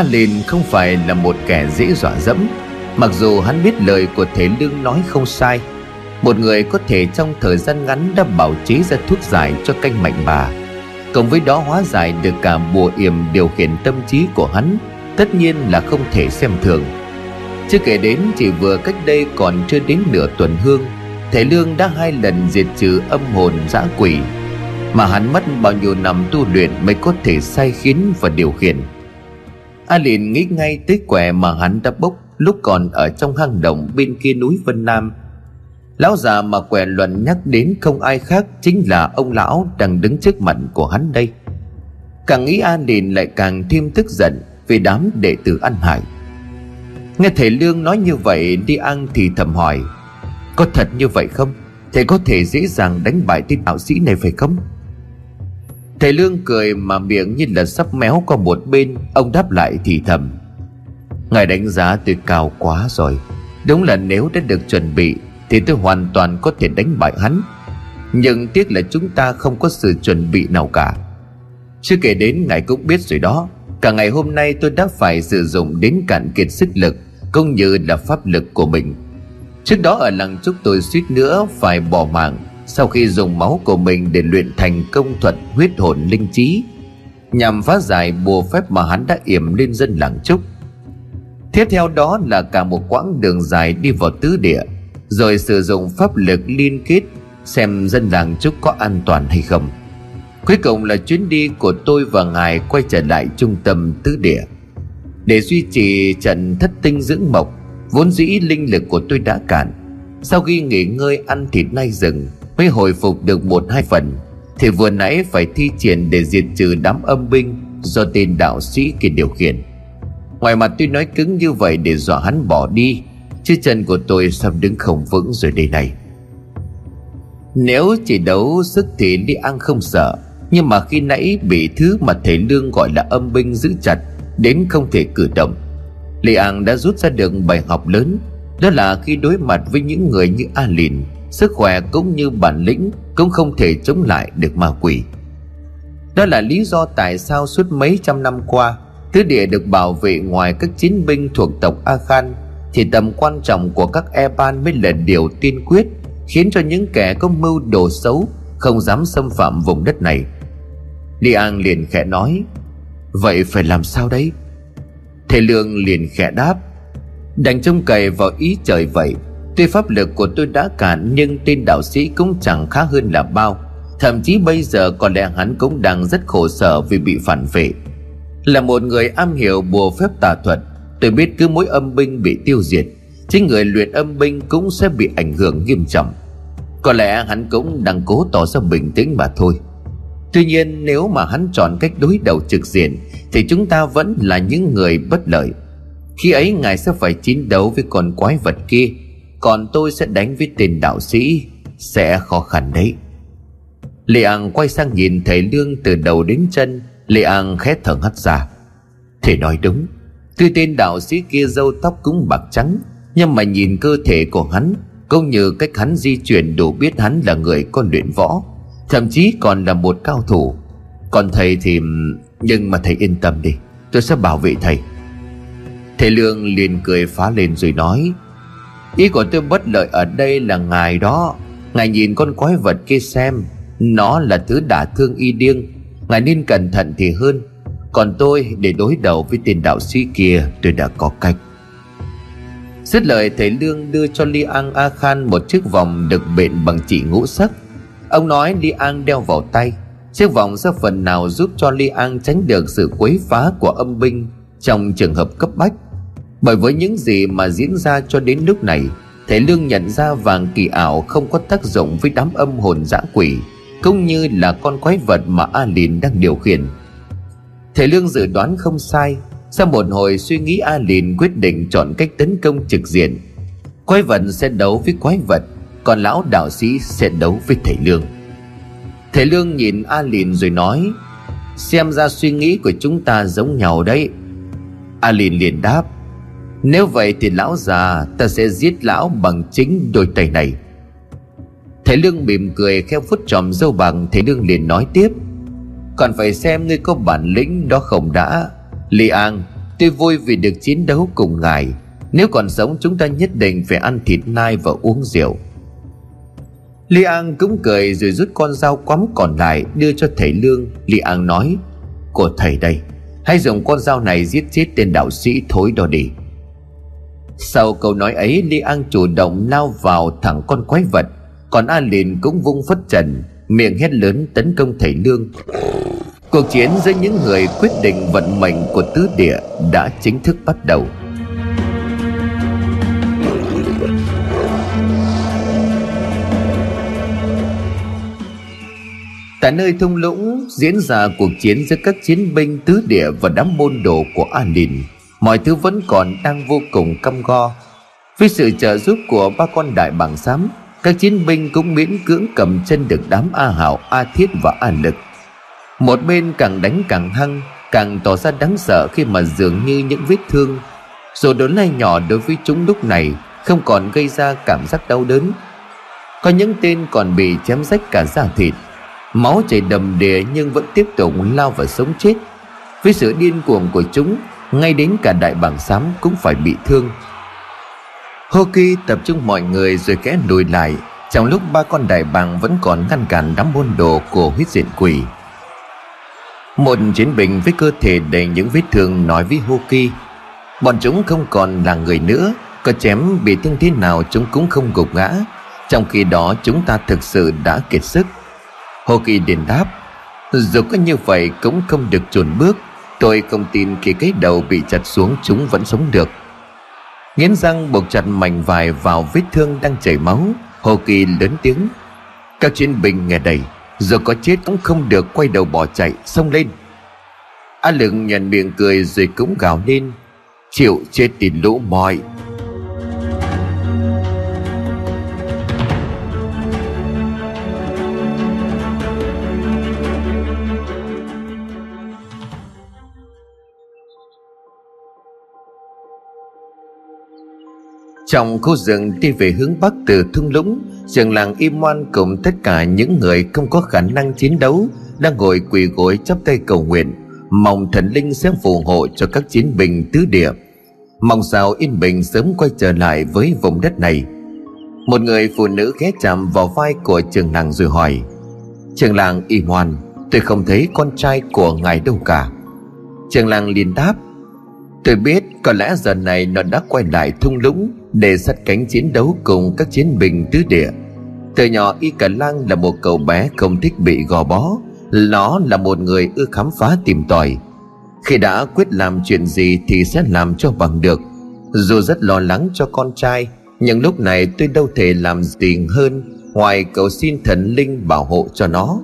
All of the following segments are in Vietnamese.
A không phải là một kẻ dễ dọa dẫm. Mặc dù hắn biết lời của thể lương nói không sai, Một người có thể trong thời gian ngắn đã bảo chế ra thuốc giải cho canh mạnh bà. Cộng với đó, hóa giải được cả bùa yểm điều khiển tâm trí của hắn, Tất nhiên là không thể xem thường. Chưa kể đến, chỉ vừa cách đây còn chưa đến nửa tuần hương Thể lương đã hai lần diệt trừ âm hồn dã quỷ, Mà hắn mất bao nhiêu năm tu luyện mới có thể sai khiến và điều khiển. A liền nghĩ ngay tới quẻ mà hắn đã bốc, lúc còn ở trong hang động bên kia núi Vân Nam Lão già mà quẻ luận nhắc đến không ai khác chính là ông lão đang đứng trước mặt của hắn đây Càng nghĩ A liền lại càng thêm tức giận vì đám đệ tử ăn hại Nghe thầy Lương nói như vậy, đi ăn thì thầm hỏi, Có thật như vậy không? Thầy có thể dễ dàng đánh bại tên đạo sĩ này phải không? Thầy Lương cười mà miệng như là sắp méo qua một bên, Ông đáp lại thì thầm. Ngài đánh giá tôi cao quá rồi. Đúng là nếu đã được chuẩn bị, Thì tôi hoàn toàn có thể đánh bại hắn. Nhưng tiếc là chúng ta không có sự chuẩn bị nào cả. Chưa kể đến ngài cũng biết rồi đó, Cả ngày hôm nay tôi đã phải sử dụng đến cạn kiệt sức lực, Cũng như là pháp lực của mình. Trước đó ở làng chúc tôi suýt nữa phải bỏ mạng. Sau khi dùng máu của mình để luyện thành công thuật huyết hồn linh trí, Nhằm phá giải bùa phép mà hắn đã yểm lên dân làng trúc. Tiếp theo đó là cả một quãng đường dài đi vào tứ địa, Rồi sử dụng pháp lực liên kết Xem dân làng trúc có an toàn hay không. Cuối cùng là chuyến đi của tôi và ngài quay trở lại trung tâm tứ địa. Để duy trì trận thất tinh dưỡng mộc, Vốn dĩ linh lực của tôi đã cạn. Sau khi nghỉ ngơi ăn thịt nay rừng Mới hồi phục được một hai phần, Thì vừa nãy phải thi triển để diệt trừ đám âm binh Do tên đạo sĩ kia điều khiển. Ngoài mặt tôi nói cứng như vậy để dọa hắn bỏ đi, Chứ chân của tôi sắp đứng không vững rồi đây này. Nếu chỉ đấu sức thì đi ăn không sợ, Nhưng mà khi nãy bị thứ mà thầy Lương gọi là âm binh giữ chặt, Đến không thể cử động. Lê An đã rút ra được bài học lớn, Đó là khi đối mặt với những người như A Lìn Sức khỏe cũng như bản lĩnh Cũng không thể chống lại được ma quỷ. Đó là lý do tại sao suốt mấy trăm năm qua, Tứ địa được bảo vệ ngoài các chiến binh thuộc tộc A Khan Thì tầm quan trọng của các e ban mới là điều tiên quyết, Khiến cho những kẻ có mưu đồ xấu Không dám xâm phạm vùng đất này. Li An liền khẽ nói, Vậy phải làm sao đấy? Thầy Lương liền khẽ đáp, Đành trông cậy vào ý trời vậy. Tuy pháp lực của tôi đã cạn, Nhưng tên đạo sĩ cũng chẳng khá hơn là bao. Thậm chí bây giờ có lẽ hắn cũng đang rất khổ sở vì bị phản vệ. Là một người am hiểu bùa phép tà thuật, Tôi biết cứ mỗi âm binh bị tiêu diệt, Chính người luyện âm binh cũng sẽ bị ảnh hưởng nghiêm trọng. Có lẽ hắn cũng đang cố tỏ ra bình tĩnh mà thôi. Tuy nhiên, nếu mà hắn chọn cách đối đầu trực diện, Thì chúng ta vẫn là những người bất lợi. Khi ấy, ngài sẽ phải chiến đấu với con quái vật kia còn tôi sẽ đánh với tên đạo sĩ. Sẽ khó khăn đấy. Lê an quay sang nhìn thầy Lương từ đầu đến chân. Lê An khẽ thở hắt ra. Thầy nói đúng. Tuy tên đạo sĩ kia râu tóc cũng bạc trắng, Nhưng mà nhìn cơ thể của hắn, Cũng như cách hắn di chuyển đủ biết hắn là người có luyện võ, Thậm chí còn là một cao thủ. Còn thầy thì, Nhưng mà thầy yên tâm đi, Tôi sẽ bảo vệ thầy. Thầy Lương liền cười phá lên rồi nói Ý của tôi bất lợi ở đây là ngài đó. Ngài nhìn con quái vật kia xem. Nó là thứ đả thương y điên. Ngài nên cẩn thận thì hơn. Còn tôi để đối đầu với tên đạo sĩ kia, Tôi đã có cách. Dứt lời, thầy Lương đưa cho Li An A Khan một chiếc vòng được bện bằng chỉ ngũ sắc. Ông nói Li An đeo vào tay. Chiếc vòng sẽ phần nào giúp cho Li An tránh được sự quấy phá của âm binh Trong trường hợp cấp bách? Bởi với những gì mà diễn ra cho đến lúc này Thầy Lương nhận ra vàng kỳ ảo không có tác dụng với đám âm hồn dã quỷ cũng như là con quái vật mà A Lìn đang điều khiển. Thầy Lương dự đoán không sai, sau một hồi suy nghĩ A Lìn quyết định chọn cách tấn công trực diện. Quái vật sẽ đấu với quái vật, còn lão đạo sĩ sẽ đấu với thầy Lương. Thầy Lương nhìn A Lìn rồi nói, xem ra suy nghĩ của chúng ta giống nhau đấy. A Lìn liền đáp, nếu vậy thì lão già, ta sẽ giết lão bằng chính đôi tay này. Thầy Lương mỉm cười kheo phút tròm dâu bằng, Thầy Lương liền nói tiếp. Còn phải xem ngươi có bản lĩnh đó không đã. Li An, Tôi vui vì được chiến đấu cùng ngài. Nếu còn sống, chúng ta nhất định phải ăn thịt nai và uống rượu. Li An cũng cười rồi rút con dao quắm còn lại, đưa cho thầy Lương. Li An nói, Của thầy đây, Hãy dùng con dao này giết chết tên đạo sĩ thối đó đi. Sau câu nói ấy, Li An chủ động lao vào thẳng con quái vật. Còn A Lìn cũng vung phất trần, Miệng hét lớn tấn công thầy Lương Cuộc chiến giữa những người quyết định vận mệnh của tứ địa đã chính thức bắt đầu. Tại nơi thung lũng, diễn ra cuộc chiến giữa các chiến binh tứ địa và đám môn đồ của An Lìn. Mọi thứ vẫn còn đang vô cùng căm go. Với sự trợ giúp của ba con đại bàng xám Các chiến binh cũng miễn cưỡng cầm chân được đám A Hảo, A Thiết và A Lực. Một bên càng đánh càng hăng Càng tỏ ra đáng sợ khi mà dường như những vết thương Dù đớn lai nhỏ đối với chúng lúc này Không còn gây ra cảm giác đau đớn. Có những tên còn bị chém rách cả da thịt Máu chảy đầm đìa nhưng vẫn tiếp tục lao vào sống chết. Với sự điên cuồng của chúng ngay đến cả đại bảng xám cũng phải bị thương. Hoki tập trung mọi người rồi kẽ lùi lại. Trong lúc ba con đại bàng vẫn còn ngăn cản đám môn đồ của huyết diện quỷ. Một chiến binh với cơ thể đầy những vết thương nói với Hoki Bọn chúng không còn là người nữa, Có chém bị thương thế nào chúng cũng không gục ngã. Trong khi đó chúng ta thực sự đã kiệt sức. Hoki đền đáp, Dù có như vậy cũng không được chuồn bước. Tôi không tin khi cái đầu bị chặt xuống chúng vẫn sống được. Nghiến răng buộc chặt mảnh vải vào vết thương đang chảy máu Hồ Kỳ lớn tiếng. Các chiến binh nghe đầy giờ có chết cũng không được quay đầu bỏ chạy, Xông lên. A Lượng nhận miệng cười rồi cũng gào lên. Chịu chết thì lũ mọi Trong khu rừng đi về hướng bắc từ thung lũng, Trường làng im ngoan cùng tất cả những người không có khả năng chiến đấu Đang ngồi quỳ gối chắp tay cầu nguyện, Mong thần linh sẽ phù hộ cho các chiến binh tứ địa. Mong sao yên bình sớm quay trở lại với vùng đất này. Một người phụ nữ ghé chạm vào vai của trường làng rồi hỏi, Trường làng im ngoan Tôi không thấy con trai của ngài đâu cả. Trường làng liền đáp, Tôi biết có lẽ giờ này nó đã quay lại thung lũng để sát cánh chiến đấu cùng các chiến binh tứ địa. Từ nhỏ, Y Cả Lang là một cậu bé không thích bị gò bó. Nó là một người ưa khám phá tìm tòi. Khi đã quyết làm chuyện gì thì sẽ làm cho bằng được. Dù rất lo lắng cho con trai, Nhưng lúc này tôi đâu thể làm gì hơn. Ngoài cầu xin thần linh bảo hộ cho nó.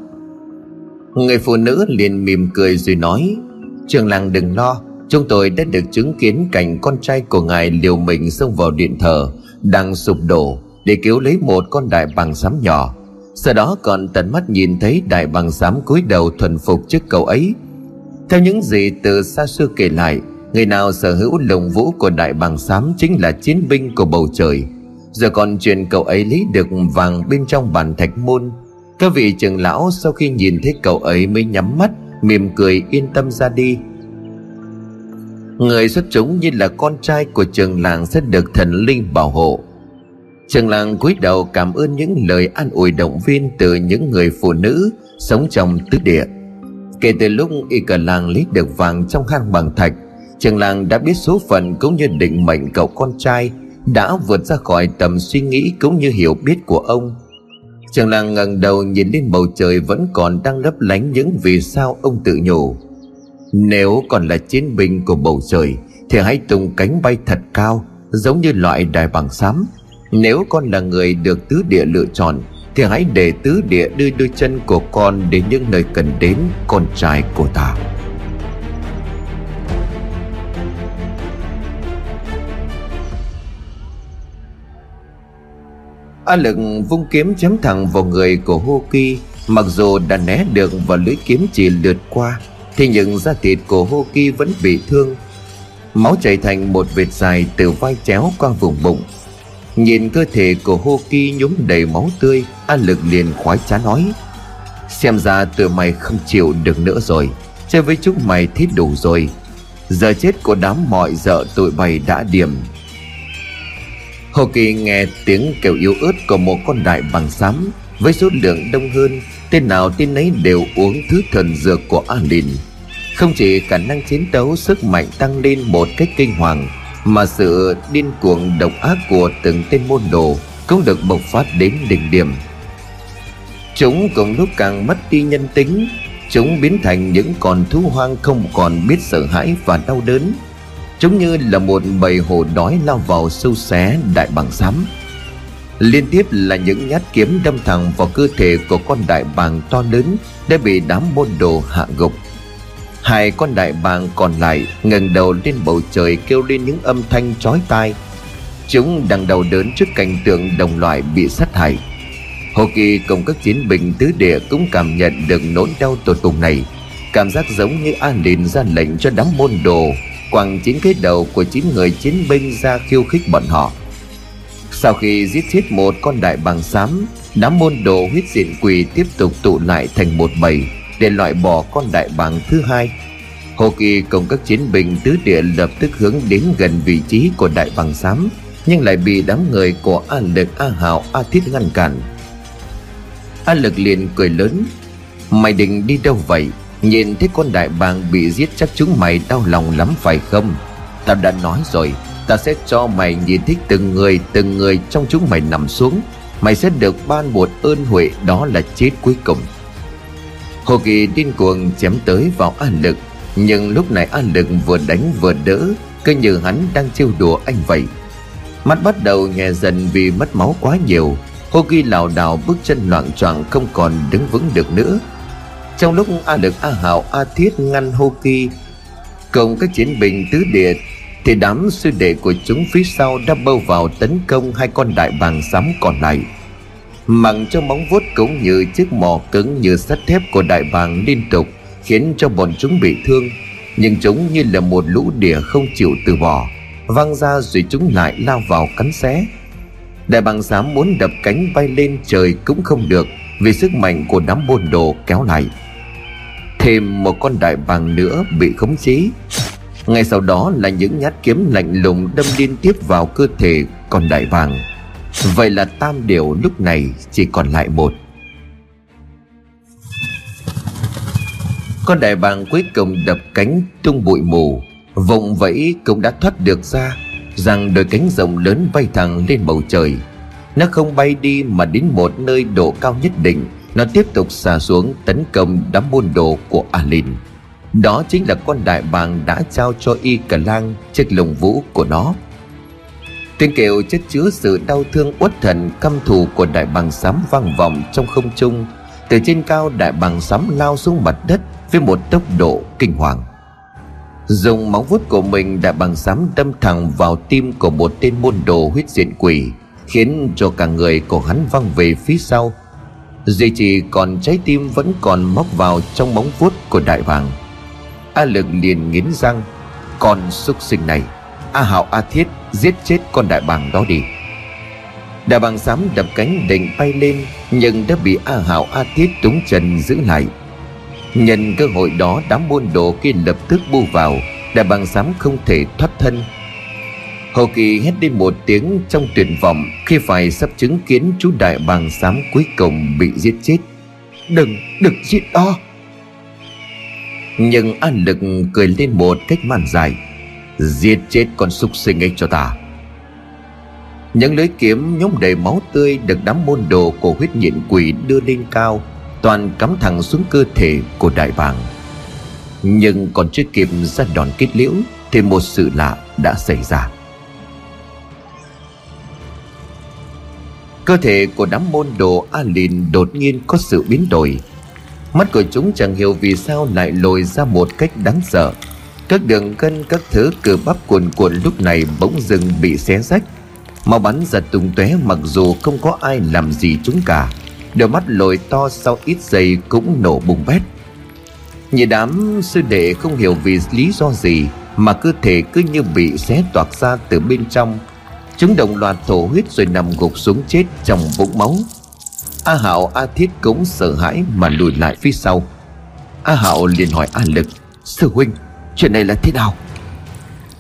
Người phụ nữ liền mỉm cười rồi nói, Trường làng đừng lo Chúng tôi đã được chứng kiến cảnh con trai của ngài liều mình xông vào điện thờ, Đang sụp đổ để cứu lấy một con đại bằng sám nhỏ. Sau đó còn tận mắt nhìn thấy đại bằng sám cúi đầu thuần phục trước cậu ấy. Theo những gì từ xa xưa kể lại, Người nào sở hữu lồng vũ của đại bằng sám chính là chiến binh của bầu trời. Giờ còn chuyện cậu ấy lấy được vàng bên trong bàn thạch môn. Các vị trưởng lão sau khi nhìn thấy cậu ấy mới nhắm mắt, Mỉm cười yên tâm ra đi. Người xuất chúng như là con trai của trường làng sẽ được thần linh bảo hộ. Trường làng cúi đầu cảm ơn những lời an ủi động viên từ những người phụ nữ sống trong tứ địa. Kể từ lúc y Cờ làng lấy được vàng trong hang bằng thạch, Trường làng đã biết số phận cũng như định mệnh cậu con trai Đã vượt ra khỏi tầm suy nghĩ cũng như hiểu biết của ông. Trường làng ngẩng đầu nhìn lên bầu trời vẫn còn đang lấp lánh những vì sao ông tự nhủ nếu còn là chiến binh của bầu trời, Thì hãy tung cánh bay thật cao, Giống như loại đài bằng xám Nếu con là người được tứ địa lựa chọn, Thì hãy để tứ địa đưa đôi chân của con Đến những nơi cần đến con trai của ta. A lực vung kiếm chém thẳng vào người của Hô Kỳ Mặc dù đã né được và lưỡi kiếm chỉ lượt qua. Thế nhưng da thịt của Hoki vẫn bị thương. Máu chảy thành một vệt dài từ vai chéo qua vùng bụng. Nhìn cơ thể của Hoki nhúng nhúm đầy máu tươi, A lực liền khoái chán nói, Xem ra tụi mày không chịu được nữa rồi. Chơi với chúng mày thích đủ rồi. Giờ chết của đám mọi dợ tụi bày đã điểm. Hồ Kỳ nghe tiếng kêu yếu ớt của một con đại bằng xám Với số lượng đông hơn Tên nào tên ấy đều uống thứ thần dược của Alin. Không chỉ khả năng chiến đấu sức mạnh tăng lên một cách kinh hoàng, Mà sự điên cuồng độc ác của từng tên môn đồ Cũng được bộc phát đến đỉnh điểm. Chúng cùng lúc càng mất đi nhân tính, Chúng biến thành những con thú hoang không còn biết sợ hãi và đau đớn. Chúng như là một bầy hổ đói lao vào sâu xé đại bằng xám Liên tiếp là những nhát kiếm đâm thẳng vào cơ thể của con đại bàng to lớn Đã bị đám môn đồ hạ gục. Hai con đại bàng còn lại ngẩng đầu lên bầu trời kêu lên những âm thanh chói tai. Chúng đang đầu đớn trước cảnh tượng đồng loại bị sát hại. Hồ Kỳ cùng các chiến binh tứ địa cũng cảm nhận được nỗi đau tột cùng này. Cảm giác giống như An Lìn ra lệnh cho đám môn đồ Quăng chín cái đầu của chín người chiến binh ra khiêu khích bọn họ. Sau khi giết chết một con đại bàng xám Đám môn đồ huyết diện quỷ tiếp tục tụ lại thành một bầy Để loại bỏ con đại bàng thứ hai. Hồ Kỳ cùng các chiến binh tứ địa lập tức hướng đến gần vị trí của đại bàng xám Nhưng lại bị đám người của A Lực, A Hảo, A Thiết ngăn cản. A Lực liền cười lớn Mày định đi đâu vậy? Nhìn thấy con đại bàng bị giết chắc chúng mày đau lòng lắm phải không? Tao đã nói rồi Ta sẽ cho mày nhìn thích từng người Từng người trong chúng mày nằm xuống. Mày sẽ được ban một ơn huệ Đó là chết cuối cùng. Hồ Kỳ điên cuồng chém tới vào An Lực. Nhưng lúc này An Lực vừa đánh vừa đỡ Cứ như hắn đang trêu đùa anh vậy. Mắt bắt đầu nhè dần vì mất máu quá nhiều. Hồ Kỳ lảo đảo bước chân loạn choạng không còn đứng vững được nữa. Trong lúc A Lực, A Hảo A Thiết ngăn Hô Kỳ Cùng các chiến binh tứ địa thì đám sư đệ của chúng phía sau đã bâu vào tấn công hai con đại bàng sám còn lại. Mặng cho móng vuốt cũng như chiếc mỏ cứng như sắt thép của đại bàng liên tục Khiến cho bọn chúng bị thương, Nhưng chúng như là một lũ đỉa không chịu từ bỏ, Văng ra rồi chúng lại lao vào cắn xé. Đại bàng sám muốn đập cánh bay lên trời cũng không được Vì sức mạnh của đám bôn đồ kéo lại. Thêm một con đại bàng nữa bị khống chế ngay sau đó là những nhát kiếm lạnh lùng đâm liên tiếp vào cơ thể con đại vàng. Vậy là tam điều lúc này chỉ còn lại một. Con đại bàng cuối cùng đập cánh tung bụi mù. Vùng vẫy cũng đã thoát được ra, rằng đôi cánh rộng lớn bay thẳng lên bầu trời. Nó không bay đi mà đến một nơi độ cao nhất định. Nó tiếp tục xả xuống tấn công đám buôn đồ của alin đó chính là con đại bàng đã trao cho y cả lang chiếc lồng vũ của nó. Tiếng kêu chất chứa sự đau thương uất thần căm thù của đại bàng sám vang vọng trong không trung. Từ trên cao, đại bàng sám lao xuống mặt đất với một tốc độ kinh hoàng. Dùng móng vuốt của mình, đại bàng sám đâm thẳng vào tim của một tên môn đồ huyết diện quỷ, Khiến cho cả người của hắn văng về phía sau. Duy chỉ còn trái tim vẫn còn móc vào trong móng vuốt của đại bàng. A lực liền nghiến răng. Con súc sinh này A hạo A thiết giết chết con đại bàng đó đi. Đại bàng sám đập cánh định bay lên Nhưng đã bị A hạo A thiết túng chân giữ lại. Nhân cơ hội đó đám buôn đồ kia lập tức bu vào. Đại bàng xám không thể thoát thân. Hồ Kỳ hét đi một tiếng trong tuyệt vọng Khi phải sắp chứng kiến chú đại bàng xám cuối cùng bị giết chết. Đừng, đừng giết đó nhưng An Lực cười lên một cách màn dài. Giết chết con súc sinh ấy cho ta. Những lưới kiếm nhóm đầy máu tươi Được đám môn đồ của huyết nhịn quỷ đưa lên cao, toàn cắm thẳng xuống cơ thể của đại bàng. Nhưng còn chưa kịp ra đòn kết liễu, thì một sự lạ đã xảy ra. Cơ thể của đám môn đồ a đột nhiên có sự biến đổi mắt của chúng chẳng hiểu vì sao lại lồi ra một cách đáng sợ. Các đường cân, các thứ cơ bắp cuồn cuộn lúc này bỗng dừng bị xé rách. Màu bắn giật tung tóe mặc dù không có ai làm gì chúng cả. Đôi mắt lồi to sau ít giây cũng nổ bùng bét. Như đám sư đệ không hiểu vì lý do gì Mà cơ thể cứ như bị xé toạc ra từ bên trong. Chúng đồng loạt thổ huyết rồi nằm gục xuống chết trong vũng máu. A Hạo A Thiết cũng sợ hãi mà lùi lại phía sau. A Hạo liền hỏi A Lực, Sư huynh, chuyện này là thế nào?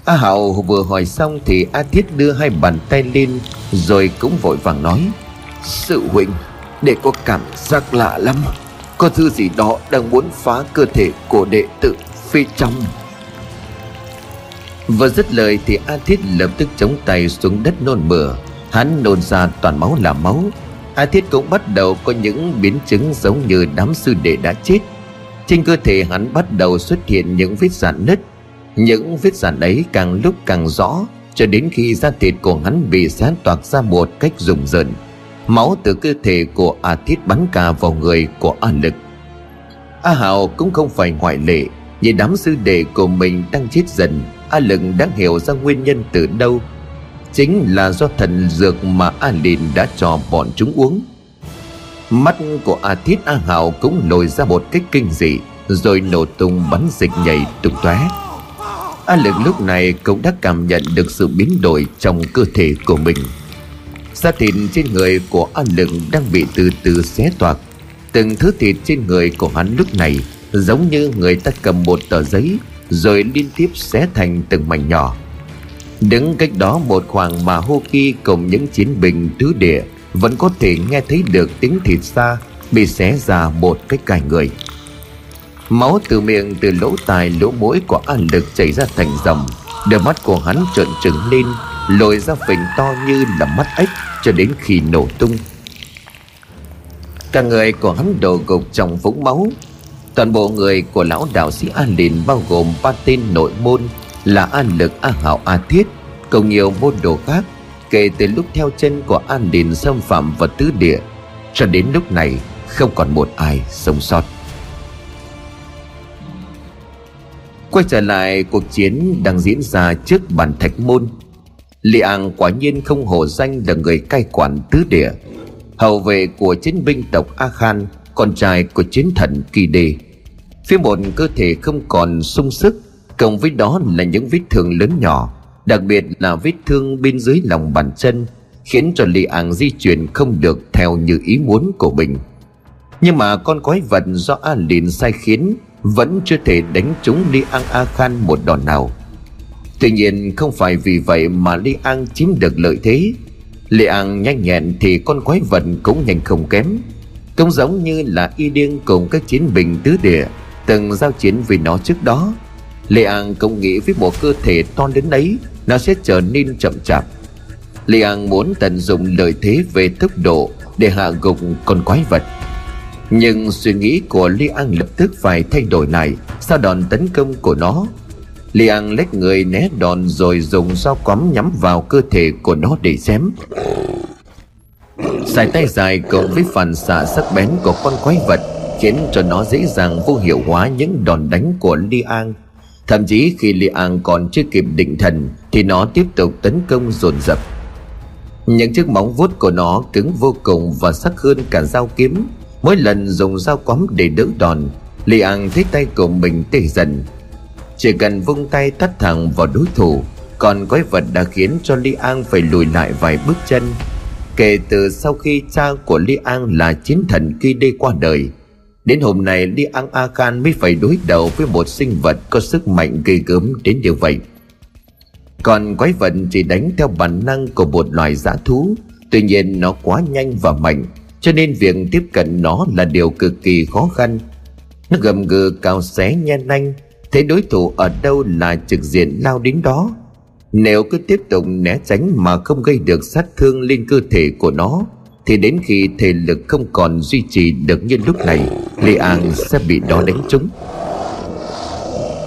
A Hạo vừa hỏi xong thì A Thiết đưa hai bàn tay lên Rồi cũng vội vàng nói, Sư huynh Để có cảm giác lạ lắm. Có thứ gì đó đang muốn phá cơ thể của đệ tử phía trong. Vừa dứt lời thì A Thiết lập tức chống tay xuống đất nôn mửa. Hắn nôn ra toàn máu là máu A Thiết cũng bắt đầu có những biến chứng giống như đám sư đệ đã chết. Trên cơ thể hắn bắt đầu xuất hiện những vết rạn nứt. Những vết rạn ấy càng lúc càng rõ, Cho đến khi da thịt của hắn bị xé toạc ra một cách rùng rợn. Máu từ cơ thể của A Thiết bắn cả vào người của A Lực. A Hào cũng không phải ngoại lệ Nhìn đám sư đệ của mình đang chết dần. A Lực đã hiểu ra nguyên nhân từ đâu Chính là do thần dược mà A Lìn đã cho bọn chúng uống. Mắt của A Thiết A Hào cũng nổi ra một cách kinh dị, Rồi nổ tung bắn dịch nhảy tung tóe. A Lực lúc này cũng đã cảm nhận được sự biến đổi trong cơ thể của mình. Da thịt trên người của A Lực đang bị từ từ xé toạc. Từng thứ thịt trên người của hắn lúc này Giống như người ta cầm một tờ giấy, Rồi liên tiếp xé thành từng mảnh nhỏ. Đứng cách đó một khoảng mà Hô Ki cùng những chiến binh tứ địa Vẫn có thể nghe thấy được tiếng thịt xa Bị xé ra một cách cài người. Máu từ miệng, từ lỗ tai, lỗ mũi của An Lực chảy ra thành dòng. Đôi mắt của hắn trợn trừng lên, Lồi ra phình to như là mắt ếch Cho đến khi nổ tung. Cả người của hắn đổ gục trong vũng máu. Toàn bộ người của lão đạo sĩ An Lìn bao gồm ba tên nội môn là An Lực, A Hảo, A Thiết cùng nhiều môn đồ khác kể từ lúc theo chân của An đình xâm phạm vào tứ địa cho đến lúc này không còn một ai sống sót. Quay trở lại cuộc chiến đang diễn ra trước bàn thạch môn Li An quả nhiên không hổ danh là người cai quản tứ địa Hậu vệ của chiến binh tộc A Khan Con trai của chiến thần Kỳ Đề Phía một cơ thể không còn sung sức Cộng với đó là những vết thương lớn nhỏ, Đặc biệt là vết thương bên dưới lòng bàn chân, Khiến cho lì An di chuyển không được theo như ý muốn của mình. Nhưng mà con quái vật do A Lìn sai khiến Vẫn chưa thể đánh trúng Li An A Khan một đòn nào. Tuy nhiên, không phải vì vậy mà Li An chiếm được lợi thế. Li An nhanh nhẹn thì con quái vật cũng nhanh không kém, Cũng giống như là y điên cùng các chiến binh tứ địa Từng giao chiến với nó trước đó. Lê An cũng nghĩ với một cơ thể to đến đấy Nó sẽ trở nên chậm chạp. Lê An muốn tận dụng lợi thế về tốc độ Để hạ gục con quái vật. Nhưng suy nghĩ của Lê An lập tức phải thay đổi lại, Sau đòn tấn công của nó. Lê An lách người né đòn rồi dùng dao quắm nhắm vào cơ thể của nó để chém. Sải tay dài cộng với phản xạ sắc bén của con quái vật Khiến cho nó dễ dàng vô hiệu hóa những đòn đánh của Li An Thậm chí khi Li An còn chưa kịp định thần, Thì nó tiếp tục tấn công dồn dập. Những chiếc móng vuốt của nó cứng vô cùng và sắc hơn cả dao kiếm. Mỗi lần dùng dao quắm để đỡ đòn, Li An thấy tay của mình tê dần. Chỉ cần vung tay tắt thẳng vào đối thủ, Còn quái vật đã khiến cho Li An phải lùi lại vài bước chân. Kể từ sau khi cha của Li An là chiến thần khi đi qua đời Đến hôm nay đi ăn A Khan mới phải đối đầu với một sinh vật có sức mạnh gây gớm đến như vậy. Còn quái vật chỉ đánh theo bản năng của một loài dã thú. Tuy nhiên, nó quá nhanh và mạnh, Cho nên việc tiếp cận nó là điều cực kỳ khó khăn. Nó gầm gừ cao xé nhen nanh. Thấy đối thủ ở đâu là trực diện lao đến đó? Nếu cứ tiếp tục né tránh mà không gây được sát thương lên cơ thể của nó thì đến khi thể lực không còn duy trì được như lúc này, Li An sẽ bị đó đánh trúng.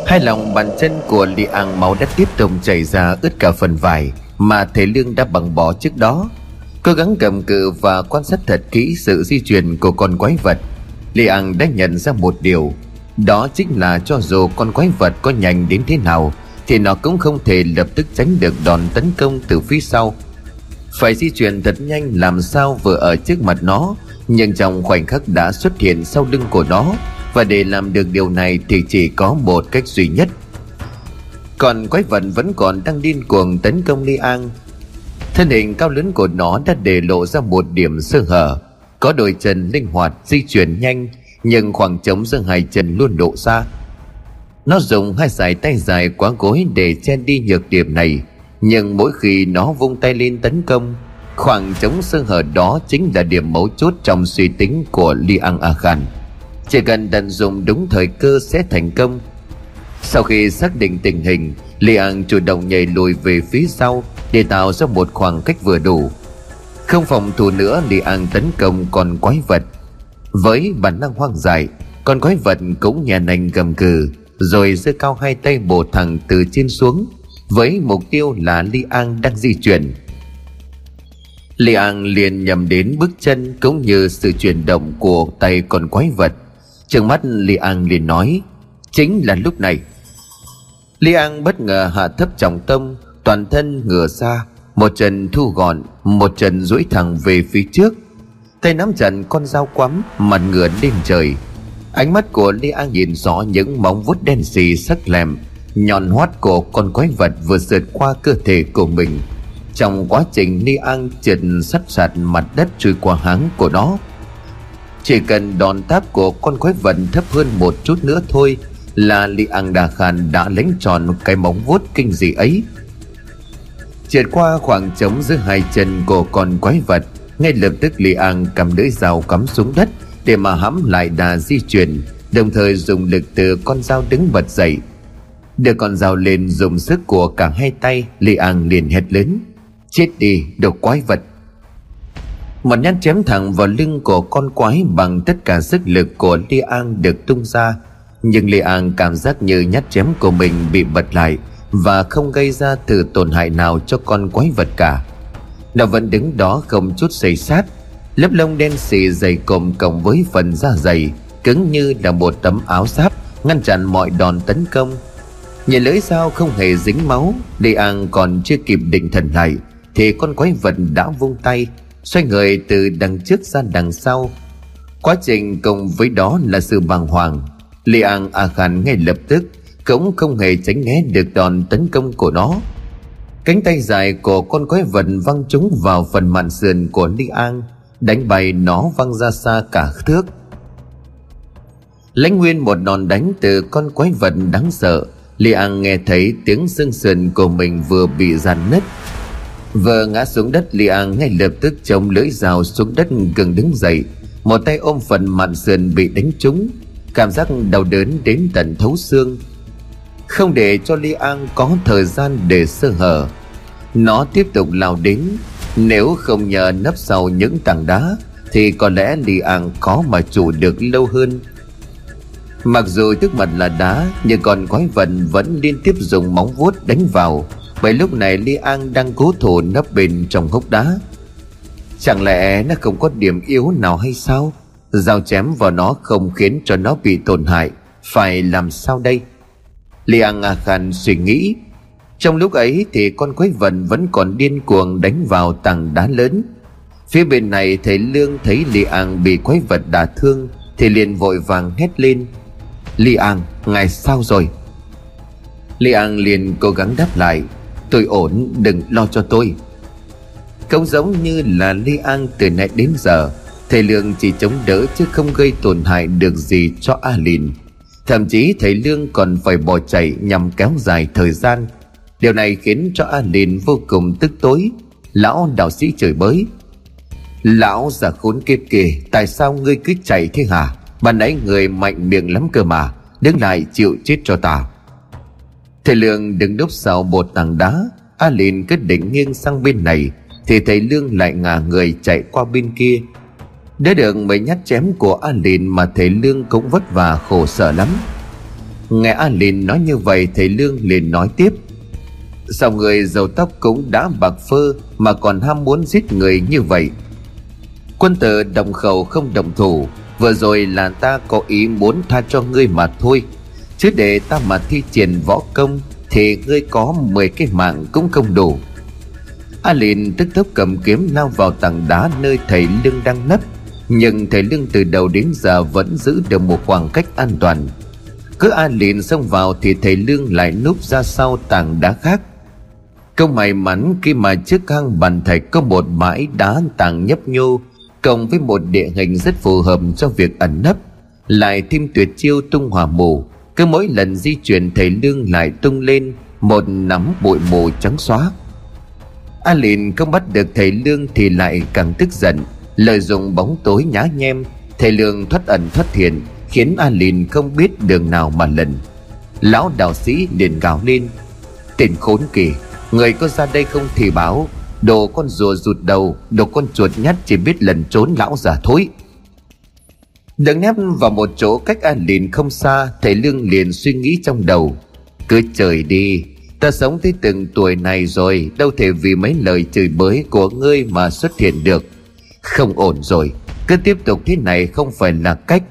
Hai lòng bàn chân của Li An máu đã tiếp tục chảy ra ướt cả phần vải Mà thể lương đã bằng bỏ trước đó. Cố gắng cầm cự và quan sát thật kỹ sự di chuyển của con quái vật, Li An đã nhận ra một điều. Đó chính là cho dù con quái vật có nhanh đến thế nào, Thì nó cũng không thể lập tức tránh được đòn tấn công từ phía sau phải di chuyển thật nhanh, làm sao vừa ở trước mặt nó. Nhưng trong khoảnh khắc đã xuất hiện sau lưng của nó, và để làm được điều này thì chỉ có một cách duy nhất. Còn quái vật vẫn còn đang điên cuồng tấn công Li An thân hình cao lớn của nó đã để lộ ra một điểm sơ hở. Có đôi chân linh hoạt di chuyển nhanh, nhưng khoảng trống giữa hai chân luôn độ xa Nó dùng hai sải tay dài quá gối để che đi nhược điểm này. Nhưng mỗi khi nó vung tay lên tấn công, Khoảng trống sơ hở đó chính là điểm mấu chốt trong suy tính của Li An A Khan. Chỉ cần tận dụng đúng thời cơ sẽ thành công. Sau khi xác định tình hình Li An chủ động nhảy lùi về phía sau Để tạo ra một khoảng cách vừa đủ. Không phòng thủ nữa Li An tấn công con quái vật. Với bản năng hoang dại, Con quái vật cũng nhà nành gầm cừ, Rồi giơ cao hai tay bổ thẳng từ trên xuống. Với mục tiêu là Liang đang di chuyển Li An liền nhầm đến bước chân cũng như sự chuyển động của tay con quái vật. trường mắt Li An liền nói, chính là lúc này. Li An bất ngờ hạ thấp trọng tâm, toàn thân ngửa ra, một chân thu gọn, một chân duỗi thẳng về phía trước. Tay nắm chặt con dao quắm, mặt ngửa lên trời. Ánh mắt của Li An nhìn rõ những móng vuốt đen xì sắc lẹm, nhọn hoắt của con quái vật vừa sượt qua cơ thể của mình. Trong quá trình ni an trượt sắt sạt mặt đất trôi qua háng của nó, chỉ cần đòn táp của con quái vật thấp hơn một chút nữa thôi là li an đà khan đã lánh tròn cái móng vuốt kinh dị ấy. Trượt qua khoảng trống giữa hai chân của con quái vật, ngay lập tức li an cầm lưỡi dao cắm xuống đất để mà hãm lại đà di chuyển, đồng thời dùng lực từ con dao đứng bật dậy đưa con dao lên dùng sức của cả hai tay li an liền hét lớn. Chết đi đồ quái vật. Một nhát chém thẳng vào lưng của con quái Bằng tất cả sức lực của Li An được tung ra. Nhưng Li An cảm giác như nhát chém của mình bị bật lại Và không gây ra từ tổn hại nào cho con quái vật cả. Nó vẫn đứng đó không chút xây sát. Lớp lông đen xì dày cộm cộng với phần da dày, Cứng như là một tấm áo giáp, Ngăn chặn mọi đòn tấn công. Nhìn lưỡi dao không hề dính máu Li An còn chưa kịp định thần lại, thì con quái vật đã vung tay, xoay người từ đằng trước ra đằng sau. Quá trình cùng với đó là sự bàng hoàng. Liang a khan ngay lập tức cũng không hề tránh né được đòn tấn công của nó. Cánh tay dài của con quái vật văng trúng vào phần mạn sườn của liang đánh bay nó văng ra xa cả thước. Lãnh nguyên một đòn đánh từ con quái vật đáng sợ liang nghe thấy tiếng xương sườn của mình vừa bị dàn nứt. Vừa ngã xuống đất Liang ngay lập tức chống lưỡi rào xuống đất gần đứng dậy. Một tay ôm phần mạn sườn bị đánh trúng. Cảm giác đau đớn đến tận thấu xương. Không để cho Liang có thời gian để sơ hở. Nó tiếp tục lao đến. Nếu không nhờ nấp sau những tảng đá, Thì có lẽ Liang có mà chủ được lâu hơn. Mặc dù trước mặt là đá, Nhưng con quái vật vẫn liên tiếp dùng móng vuốt đánh vào. Bởi lúc này Li An đang cố thủ nấp bên trong hốc đá. Chẳng lẽ nó không có điểm yếu nào hay sao? Dao chém vào nó không khiến cho nó bị tổn hại. Phải làm sao đây? Li An à A Khan suy nghĩ. Trong lúc ấy thì con quái vật vẫn còn điên cuồng đánh vào tảng đá lớn. Phía bên này thầy Lương thấy Li An bị quái vật đả thương Thì liền vội vàng hét lên. Li An, ngài sao rồi. Li An liền cố gắng đáp lại Tôi ổn đừng lo cho tôi. Không giống như là Li An từ nãy đến giờ Thầy Lương chỉ chống đỡ chứ không gây tổn hại được gì cho A Lìn. Thậm chí thầy Lương còn phải bỏ chạy nhằm kéo dài thời gian. Điều này khiến cho A Lìn vô cùng tức tối. Lão đạo sĩ chửi bới Lão già khốn kiếp kìa Tại sao ngươi cứ chạy thế hả? Ban nãy người mạnh miệng lắm cơ mà, Đứng lại chịu chết cho ta. Thầy Lương đứng đúc sau một tảng đá A Lìn quyết định nghiêng sang bên này, Thì thầy Lương lại ngả người chạy qua bên kia. Để được mấy nhát chém của A Lìn Mà thầy Lương cũng vất vả khổ sở lắm. Nghe A Lìn nói như vậy, Thầy Lương liền nói tiếp. Sao người giàu tóc cũng đã bạc phơ Mà còn ham muốn giết người như vậy? Quân tử đồng khẩu không đồng thủ Vừa rồi là ta có ý muốn tha cho ngươi mà thôi. Chứ để ta mà thi triển võ công, Thì ngươi có 10 cái mạng cũng không đủ. A Lìn tức tốc cầm kiếm lao vào tảng đá nơi thầy Lương đang nấp. Nhưng thầy Lương từ đầu đến giờ vẫn giữ được một khoảng cách an toàn. Cứ A Lìn xông vào thì thầy Lương lại núp ra sau tảng đá khác. Câu may mắn khi mà trước hang bàn thạch có một bãi đá tảng nhấp nhô Cộng với một địa hình rất phù hợp cho việc ẩn nấp. Lại thêm tuyệt chiêu tung hỏa mù. Cứ mỗi lần di chuyển, thầy lương lại tung lên một nắm bụi mù trắng xóa. A lìn không bắt được thầy lương thì lại càng tức giận. Lợi dụng bóng tối nhá nhem, thầy lương thoát ẩn thoát thiền, khiến a lìn không biết đường nào mà lần lão đạo sĩ liền gào lên. Tên khốn kỳ, người có ra đây không thì báo đồ con rùa rụt đầu, đồ con chuột nhắt chỉ biết lần trốn lão già thối. Đứng nép vào một chỗ cách An Lìn không xa, Thầy Lương liền suy nghĩ trong đầu. Cứ trời đi, Ta sống tới từng tuổi này rồi, Đâu thể vì mấy lời chửi bới của ngươi mà xuất hiện được. Không ổn rồi, Cứ tiếp tục thế này không phải là cách.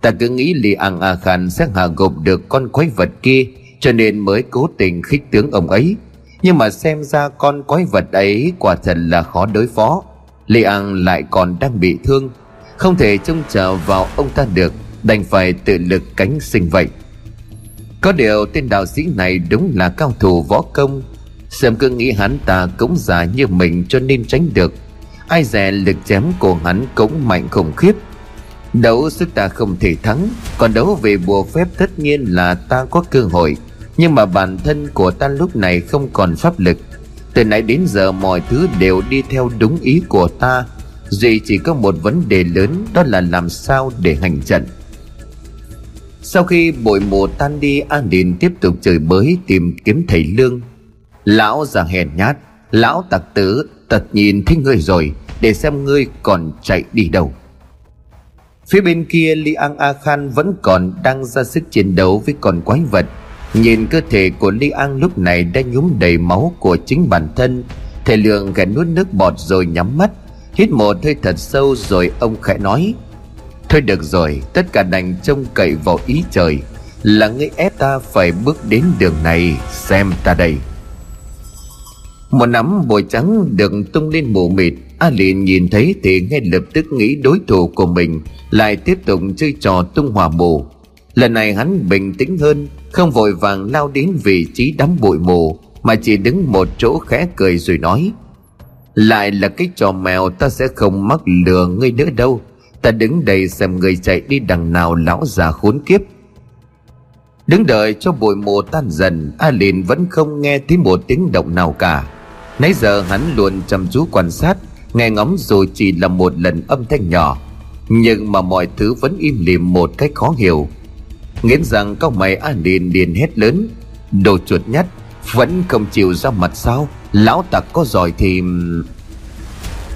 Ta cứ nghĩ Lì Ang A Khan sẽ hạ gục được con quái vật kia, Cho nên mới cố tình khích tướng ông ấy. Nhưng mà xem ra con quái vật ấy quả thật là khó đối phó. Lê Ang lại còn đang bị thương. Không thể trông chờ vào ông ta được, Đành phải tự lực cánh sinh vậy. Có điều tên đạo sĩ này đúng là cao thủ võ công. Sớm cứ nghĩ hắn ta cũng già như mình cho nên tránh được. Ai dè lực chém của hắn cũng mạnh khủng khiếp. Đấu sức ta không thể thắng, Còn đấu về bùa phép tất nhiên là ta có cơ hội. Nhưng mà bản thân của ta lúc này không còn pháp lực. Từ nãy đến giờ mọi thứ đều đi theo đúng ý của ta. Duy chỉ có một vấn đề lớn, Đó là làm sao để hành trận. Sau khi bụi mù tan đi An Điền tiếp tục chửi bới Tìm kiếm thầy Lương. Lão già hèn nhát, Lão tặc tử, tật nhìn thấy ngươi rồi, Để xem ngươi còn chạy đi đâu. Phía bên kia, Li An A Khan vẫn còn đang ra sức chiến đấu với con quái vật. Nhìn cơ thể của Li An lúc này đã nhúng đầy máu của chính bản thân, Thầy Lượng gạt nuốt nước bọt rồi nhắm mắt, Hít một hơi thật sâu rồi ông khẽ nói, Thôi được rồi, Tất cả đành trông cậy vào ý trời. Là ngươi ép ta phải bước đến đường này, Xem ta đây. Một nắm bồi trắng được tung lên mù mịt, A liền nhìn thấy thì ngay lập tức nghĩ đối thủ của mình Lại tiếp tục chơi trò tung hòa mù. Lần này hắn bình tĩnh hơn, Không vội vàng lao đến vị trí đám bụi mù, Mà chỉ đứng một chỗ khẽ cười rồi nói, lại là cái trò mèo, ta sẽ không mắc lừa ngươi nữa đâu. Ta đứng đây xem người chạy đi đằng nào lão già khốn kiếp. Đứng đợi cho bụi mù tan dần, A Lìn vẫn không nghe thấy một tiếng động nào cả. Nãy giờ hắn luôn chăm chú quan sát, Nghe ngóng dù chỉ là một lần âm thanh nhỏ, Nhưng mà mọi thứ vẫn im lìm một cách khó hiểu. Nghiến rằng cao mày A liền liền hét lớn. Đồ chuột nhắt Vẫn không chịu ra mặt sao? Lão tặc có giỏi thì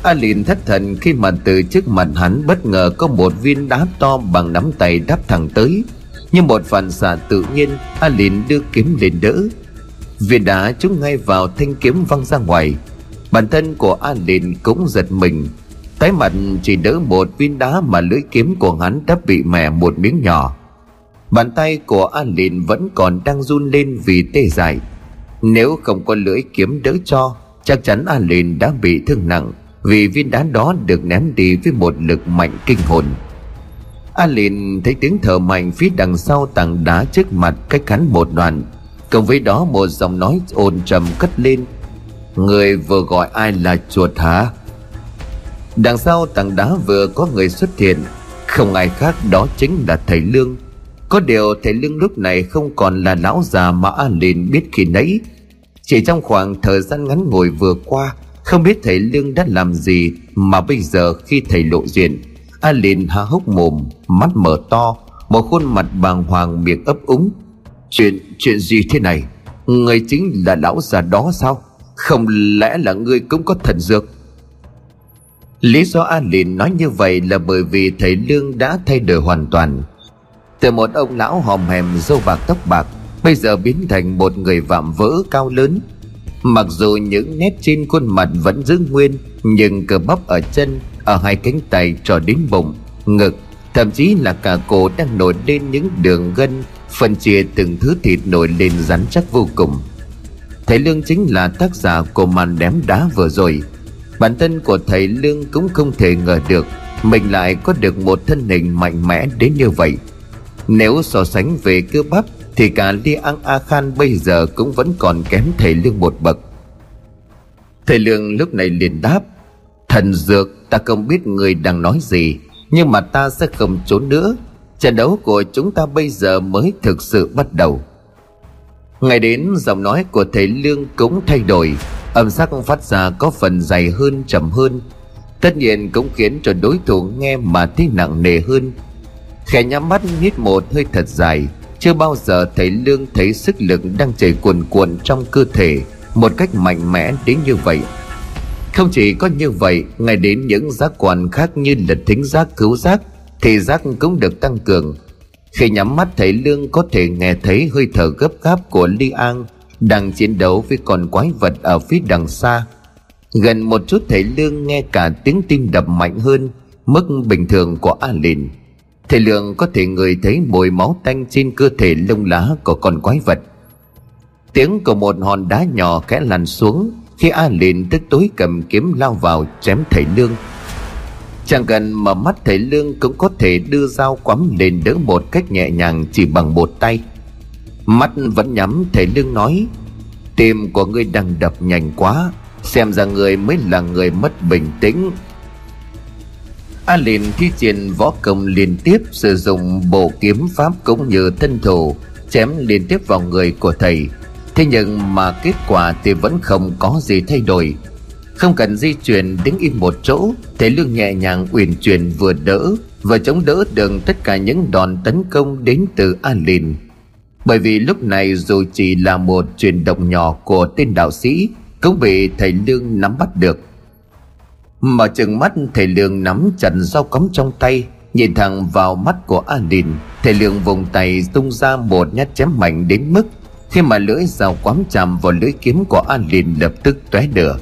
A liền thất thần khi mà từ trước mặt hắn bất ngờ có một viên đá to bằng nắm tay đáp thẳng tới. Như một phản xạ tự nhiên, A liền đưa kiếm lên đỡ. Viên đá trúng ngay vào thanh kiếm văng ra ngoài. Bản thân của A liền cũng giật mình. Tái mặt chỉ đỡ một viên đá mà lưỡi kiếm của hắn đã bị mẻ một miếng nhỏ. Bàn tay của A Lìn vẫn còn đang run lên vì tê dại. Nếu không có lưỡi kiếm đỡ cho, Chắc chắn A Lìn đã bị thương nặng, Vì viên đá đó được ném đi với một lực mạnh kinh hồn. A Lìn thấy tiếng thở mạnh phía đằng sau tảng đá trước mặt cách hắn một đoạn. Cùng với đó, một giọng nói ồn trầm cất lên. Người vừa gọi ai là chuột hả? Đằng sau tảng đá vừa có người xuất hiện. Không ai khác đó chính là thầy Lương có điều thầy Lương lúc này không còn là lão già mà An Lìn biết khi nãy. Chỉ trong khoảng thời gian ngắn ngồi vừa qua Không biết thầy Lương đã làm gì Mà bây giờ khi thầy lộ diện An Lìn há hốc mồm Mắt mở to Một khuôn mặt bàng hoàng miệng ấp úng. Chuyện, chuyện gì thế này? Người chính là lão già đó sao? Không lẽ là ngươi cũng có thần dược? Lý do An Lìn nói như vậy là bởi vì thầy Lương đã thay đổi hoàn toàn từ một ông lão hòm hèm râu bạc tóc bạc, bây giờ biến thành một người vạm vỡ cao lớn. Mặc dù những nét trên khuôn mặt vẫn giữ nguyên, nhưng cơ bắp ở chân, ở hai cánh tay cho đến bụng, ngực, thậm chí là cả cổ đang nổi lên những đường gân, phân chia từng thứ thịt nổi lên rắn chắc vô cùng. Thầy lương chính là tác giả của màn đém đá vừa rồi. Bản thân của thầy lương cũng không thể ngờ được mình lại có được một thân hình mạnh mẽ đến như vậy nếu so sánh về cơ bắp, Thì cả Li An A Khan bây giờ cũng vẫn còn kém thầy Lương một bậc. Thầy Lương lúc này liền đáp, Thần dược, ta không biết người đang nói gì, Nhưng mà ta sẽ không trốn nữa. Trận đấu của chúng ta bây giờ mới thực sự bắt đầu. Ngày đến giọng nói của thầy lương cũng thay đổi, âm sắc phát ra có phần dày hơn trầm hơn. Tất nhiên cũng khiến cho đối thủ nghe mà thấy nặng nề hơn khẽ nhắm mắt hít một hơi thật dài. Chưa bao giờ thầy lương, thấy sức lực đang chảy cuồn cuộn trong cơ thể một cách mạnh mẽ đến như vậy. Không chỉ có như vậy, ngay đến những giác quan khác như là thính giác, cứu giác thì giác cũng được tăng cường. Khi nhắm mắt thầy lương có thể nghe thấy hơi thở gấp gáp của li an đang chiến đấu với con quái vật ở phía đằng xa. Gần một chút thầy lương nghe cả tiếng tim đập mạnh hơn, mức bình thường của a lìn thầy lương có thể ngửi thấy mùi máu tanh trên cơ thể lông lá của con quái vật. Tiếng của một hòn đá nhỏ khẽ lăn xuống khi a lìn tức tối cầm kiếm lao vào chém thầy lương. Chẳng cần mà mắt thầy lương cũng có thể đưa dao quắm lên đỡ một cách nhẹ nhàng chỉ bằng một tay. Mắt vẫn nhắm, thầy lương nói, tim của ngươi đang đập nhanh quá, xem ra người mới là người mất bình tĩnh a liền thi triển võ công liên tiếp, sử dụng bộ kiếm pháp cũng như thân thủ, chém liên tiếp vào người của thầy. Thế nhưng mà kết quả thì vẫn không có gì thay đổi. Không cần di chuyển đứng im một chỗ, thầy lương nhẹ nhàng uyển chuyển vừa đỡ, vừa chống đỡ được tất cả những đòn tấn công đến từ a lìn bởi vì lúc này dù chỉ là một chuyển động nhỏ của tên đạo sĩ, cũng bị thầy lương nắm bắt được mở chừng mắt, thầy lương nắm chặt dao cắm trong tay, nhìn thẳng vào mắt của a lìn thầy lương vùng tay tung ra một nhát chém mạnh đến mức, khi mà lưỡi dao quắm chạm vào lưỡi kiếm của a lìn lập tức tóe lửa.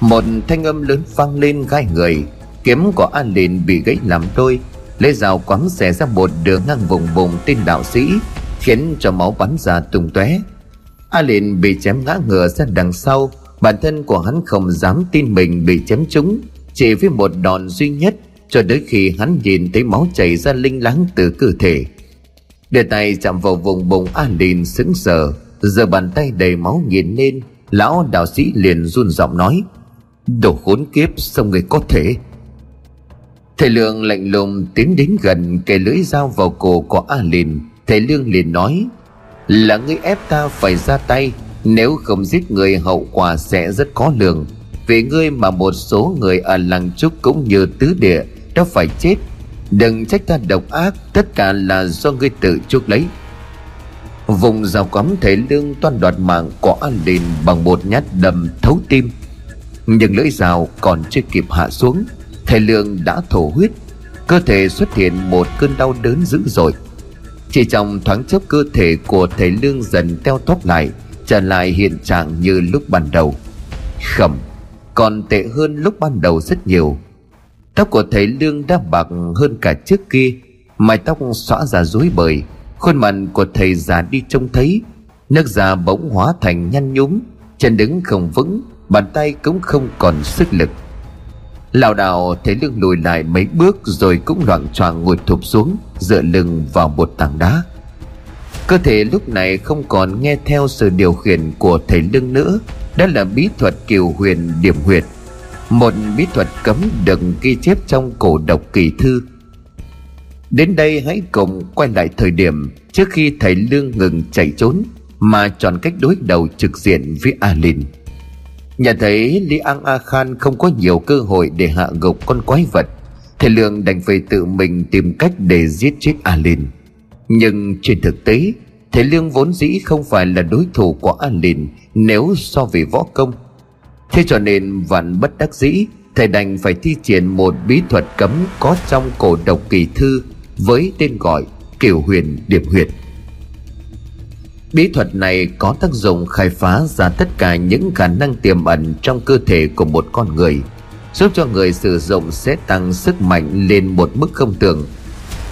Một thanh âm lớn vang lên gai người. Kiếm của a lìn bị gãy làm đôi, lưỡi dao quắm xẻ ra một đường ngang vùng vùng tên đạo sĩ, khiến cho máu bắn ra tung tóe. A lìn bị chém ngã ngửa ra đằng sau bản thân của hắn không dám tin mình bị chém trúng, chỉ với một đòn duy nhất, cho đến khi hắn nhìn thấy máu chảy ra linh láng từ cơ thể. Để tay chạm vào vùng bụng a Đình sững sờ giờ bàn tay đầy máu nhìn lên lão đạo sĩ liền run giọng nói, đồ khốn kiếp, sao người có thể? Thầy lương lạnh lùng tiến đến gần kề lưỡi dao vào cổ của a lìn thầy lương liền nói, là ngươi ép ta phải ra tay nếu không giết người, hậu quả sẽ rất khó lường. Vì ngươi mà một số người ở làng trúc cũng như tứ địa đã phải chết. Đừng trách ta độc ác, tất cả là do ngươi tự chuốc lấy. Vùng rào cắm thể lương toan đoạt mạng của an đình bằng một nhát đầm thấu tim. Nhưng lưỡi rào còn chưa kịp hạ xuống thầy lương đã thổ huyết. Cơ thể xuất hiện một cơn đau đớn dữ dội. Chỉ trong thoáng chốc, cơ thể của thầy lương dần teo tóp lại trở lại hiện trạng như lúc ban đầu. Khẩm, còn tệ hơn lúc ban đầu rất nhiều. Tóc của thầy lương đã bạc hơn cả trước kia, mái tóc xõa ra rối bời. Khuôn mặt của thầy già đi trông thấy, nước da bỗng hóa thành nhăn nhúm, chân đứng không vững, bàn tay cũng không còn sức lực. Lảo đảo thấy lưng lùi lại mấy bước rồi cũng loạng choạng ngồi thụp xuống, dựa lưng vào một tảng đá cơ thể lúc này không còn nghe theo sự điều khiển của thầy lưng nữa. Đó là bí thuật kiều huyền điểm huyệt. Một bí thuật cấm được ghi chép trong cổ độc kỳ thư. Đến đây hãy cùng quay lại thời điểm trước khi thầy lương ngừng chạy trốn mà chọn cách đối đầu trực diện với alin. Nhận thấy Lý An A Khan không có nhiều cơ hội để hạ gục con quái vật. Thầy Lương đành phải tự mình tìm cách để giết chết Alin. Nhưng trên thực tế, Thầy Lương vốn dĩ không phải là đối thủ của Alin Nếu so về võ công. Thế cho nên vạn bất đắc dĩ, Thầy đành phải thi triển một bí thuật cấm có trong cổ độc kỳ thư Với tên gọi Kiều huyền điểm huyệt. Bí thuật này có tác dụng khai phá ra tất cả những khả năng tiềm ẩn trong cơ thể của một con người, giúp cho người sử dụng sẽ tăng sức mạnh lên một mức không tưởng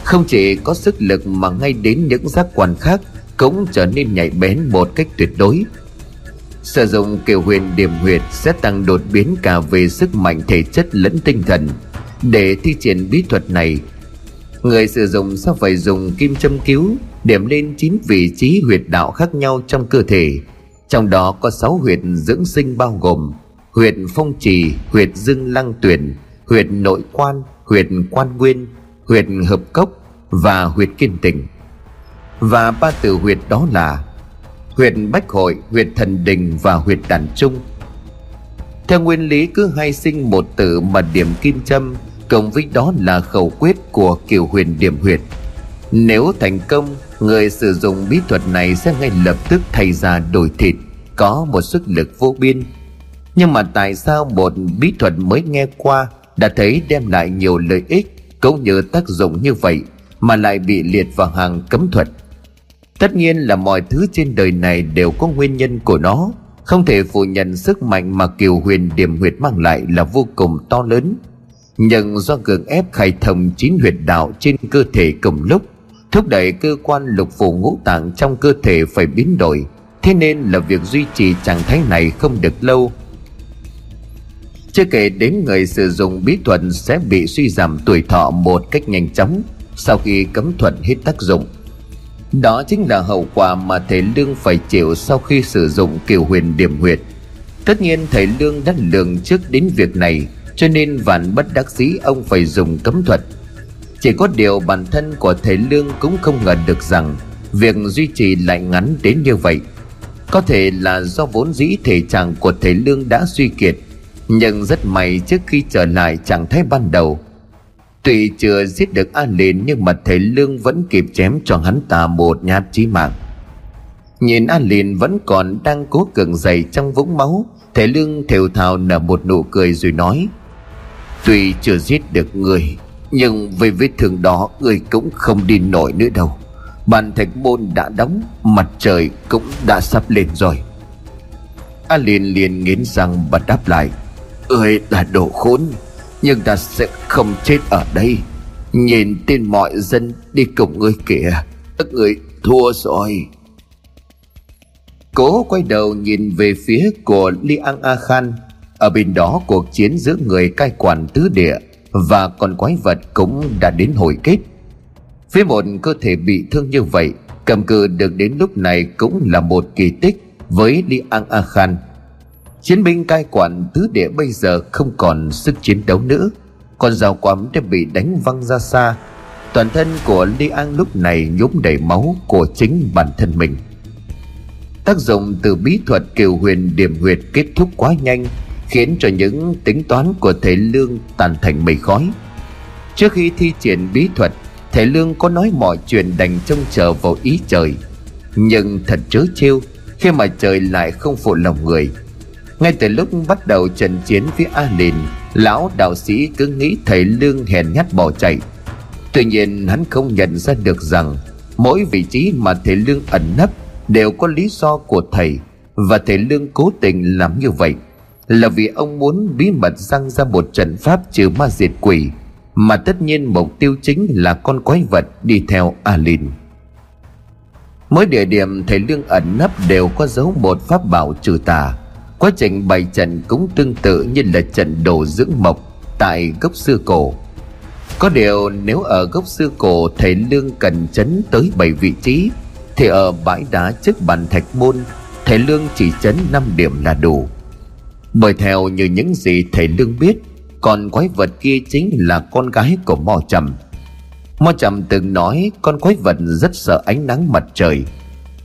không chỉ có sức lực mà ngay đến những giác quan khác cũng trở nên nhạy bén một cách tuyệt đối. Sử dụng kiều huyền điểm huyệt sẽ tăng đột biến cả về sức mạnh thể chất lẫn tinh thần. Để thi triển bí thuật này, người sử dụng sẽ phải dùng kim châm cứu điểm lên 9 vị trí huyệt đạo khác nhau trong cơ thể. Trong đó có 6 huyệt dưỡng sinh bao gồm huyệt phong trì, huyệt dương lăng tuyển, huyệt nội quan, huyệt quan nguyên huyệt hợp cốc và huyệt kiên tình. Và ba từ huyệt đó là huyệt bách hội, huyệt thần đình và huyệt đàn trung. Theo nguyên lý cứ hai sinh một tử mà điểm kim châm, cộng với đó là khẩu quyết của kiều huyền điểm huyệt. Nếu thành công, người sử dụng bí thuật này sẽ ngay lập tức thay ra đổi thịt, có một sức lực vô biên. Nhưng mà tại sao một bí thuật mới nghe qua đã thấy đem lại nhiều lợi ích? Cũng như tác dụng như vậy mà lại bị liệt vào hàng cấm thuật. Tất nhiên là mọi thứ trên đời này đều có nguyên nhân của nó. Không thể phủ nhận sức mạnh mà kiều huyền điểm huyệt mang lại là vô cùng to lớn. Nhưng do gượng ép khai thông chín huyệt đạo trên cơ thể cùng lúc, thúc đẩy cơ quan lục phủ ngũ tạng trong cơ thể phải biến đổi, thế nên là việc duy trì trạng thái này không được lâu chưa kể đến người sử dụng bí thuật sẽ bị suy giảm tuổi thọ một cách nhanh chóng sau khi cấm thuật hết tác dụng. Đó chính là hậu quả mà thầy lương phải chịu sau khi sử dụng kiều huyền điểm huyệt. Tất nhiên thầy lương đã lường trước đến việc này, cho nên vạn bất đắc dĩ ông phải dùng cấm thuật. Chỉ có điều bản thân của thầy lương cũng không ngờ được rằng việc duy trì lại ngắn đến như vậy. Có thể là do vốn dĩ thể trạng của thầy lương đã suy kiệt nhưng rất may trước khi trở lại trạng thái ban đầu Tuy chưa giết được An Liên nhưng mà thầy Lương vẫn kịp chém cho hắn ta một nhát chí mạng. Nhìn An Liên vẫn còn đang cố cường dậy trong vũng máu, thầy Lương thều thào nở một nụ cười rồi nói Tuy chưa giết được người, nhưng về vết thương đó người cũng không đi nổi nữa đâu. Bàn thạch môn đã đóng, mặt trời cũng đã sắp lên rồi. An Liên liền nghiến răng và đáp lại Ơi là đồ khốn, nhưng ta sẽ không chết ở đây. Nhìn tên mọi dân đi cùng ngươi kìa, Các người thua rồi. Cố quay đầu nhìn về phía của Li An A Khan. Ở bên đó cuộc chiến giữa người cai quản tứ địa Và con quái vật cũng đã đến hồi kết. Phía một cơ thể bị thương như vậy, Cầm cự được đến lúc này cũng là một kỳ tích Với Li An A Khan. Chiến binh cai quản tứ địa bây giờ không còn sức chiến đấu nữa. Con dao quắm đã bị đánh văng ra xa. Toàn thân của Li An lúc này nhốm đầy máu của chính bản thân mình. Tác dụng từ bí thuật kiều huyền điểm huyệt kết thúc quá nhanh, Khiến cho những tính toán của thầy Lương tàn thành mây khói. Trước khi thi triển bí thuật Thầy Lương có nói mọi chuyện đành trông chờ vào ý trời. Nhưng thật trớ trêu Khi mà trời lại không phụ lòng người ngay từ lúc bắt đầu trận chiến với A Lìn Lão đạo sĩ cứ nghĩ thầy Lương hèn nhát bỏ chạy. Tuy nhiên, hắn không nhận ra được rằng, Mỗi vị trí mà thầy Lương ẩn nấp Đều có lý do của thầy, Và thầy Lương cố tình làm như vậy Là vì ông muốn bí mật răng ra một trận pháp trừ ma diệt quỷ, Mà tất nhiên mục tiêu chính là con quái vật đi theo A Lìn Mỗi địa điểm thầy Lương ẩn nấp đều có dấu một pháp bảo trừ tà. Quá trình bày trận cũng tương tự như là trận đồ dưỡng mộc tại gốc xưa cổ. Có điều nếu ở gốc xưa cổ, thầy Lương cần chấn tới 7 vị trí, Thì ở bãi đá trước bàn thạch môn, thầy Lương chỉ chấn 5 điểm là đủ. Bởi theo như những gì thầy Lương biết, Con quái vật kia chính là con gái của mò Trầm. Mò Trầm từng nói con quái vật rất sợ ánh nắng mặt trời.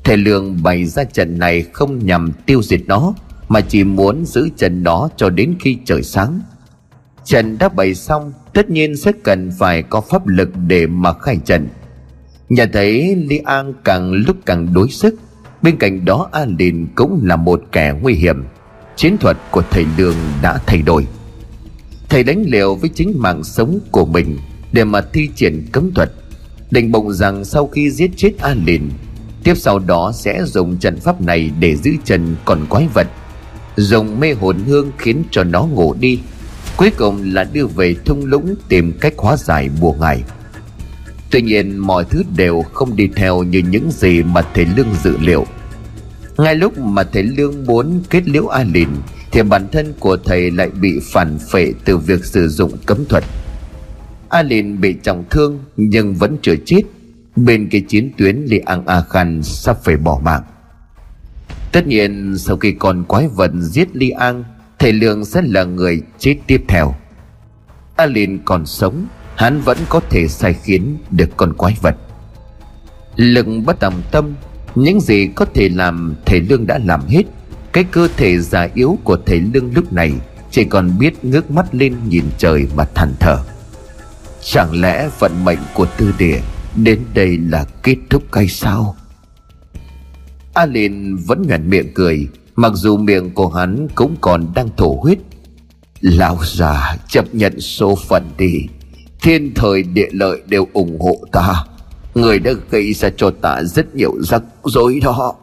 Thầy Lương bày ra trận này không nhằm tiêu diệt nó mà chỉ muốn giữ trận đó cho đến khi trời sáng. Trận đã bày xong, tất nhiên sẽ cần phải có pháp lực để mà khai trận. Nhà thấy li an càng lúc càng đối sức, bên cạnh đó an đình cũng là một kẻ nguy hiểm. Chiến thuật của thầy lương đã thay đổi. Thầy đánh liều với chính mạng sống của mình để mà thi triển cấm thuật định bụng rằng sau khi giết chết an đình tiếp sau đó sẽ dùng trận pháp này để giữ chân còn quái vật dùng mê hồn hương khiến cho nó ngủ đi. Cuối cùng là đưa về thung lũng tìm cách hóa giải bùa ngải tuy nhiên, mọi thứ đều không đi theo như những gì mà thầy lương dự liệu. Ngay lúc mà thầy lương muốn kết liễu a lìn thì bản thân của thầy lại bị phản phệ từ việc sử dụng cấm thuật. A lìn bị trọng thương nhưng vẫn chưa chết. Bên kia chiến tuyến li an a khan sắp phải bỏ mạng. Tất nhiên, sau khi con quái vật giết Li An, Thầy Lương sẽ là người chết tiếp theo. Alin còn sống, Hắn vẫn có thể sai khiến được con quái vật. Lực bất tầm tâm, Những gì có thể làm Thầy Lương đã làm hết. Cái cơ thể già yếu của thầy Lương lúc này Chỉ còn biết ngước mắt lên nhìn trời mà than thở. Chẳng lẽ vận mệnh của tư địa Đến đây là kết thúc hay sao? A Liên vẫn nhoẻn miệng cười, Mặc dù miệng của hắn cũng còn đang thổ huyết. Lão già, chấp nhận số phận đi. Thiên thời địa lợi đều ủng hộ ta. Người đã gây ra cho ta rất nhiều rắc rối đó.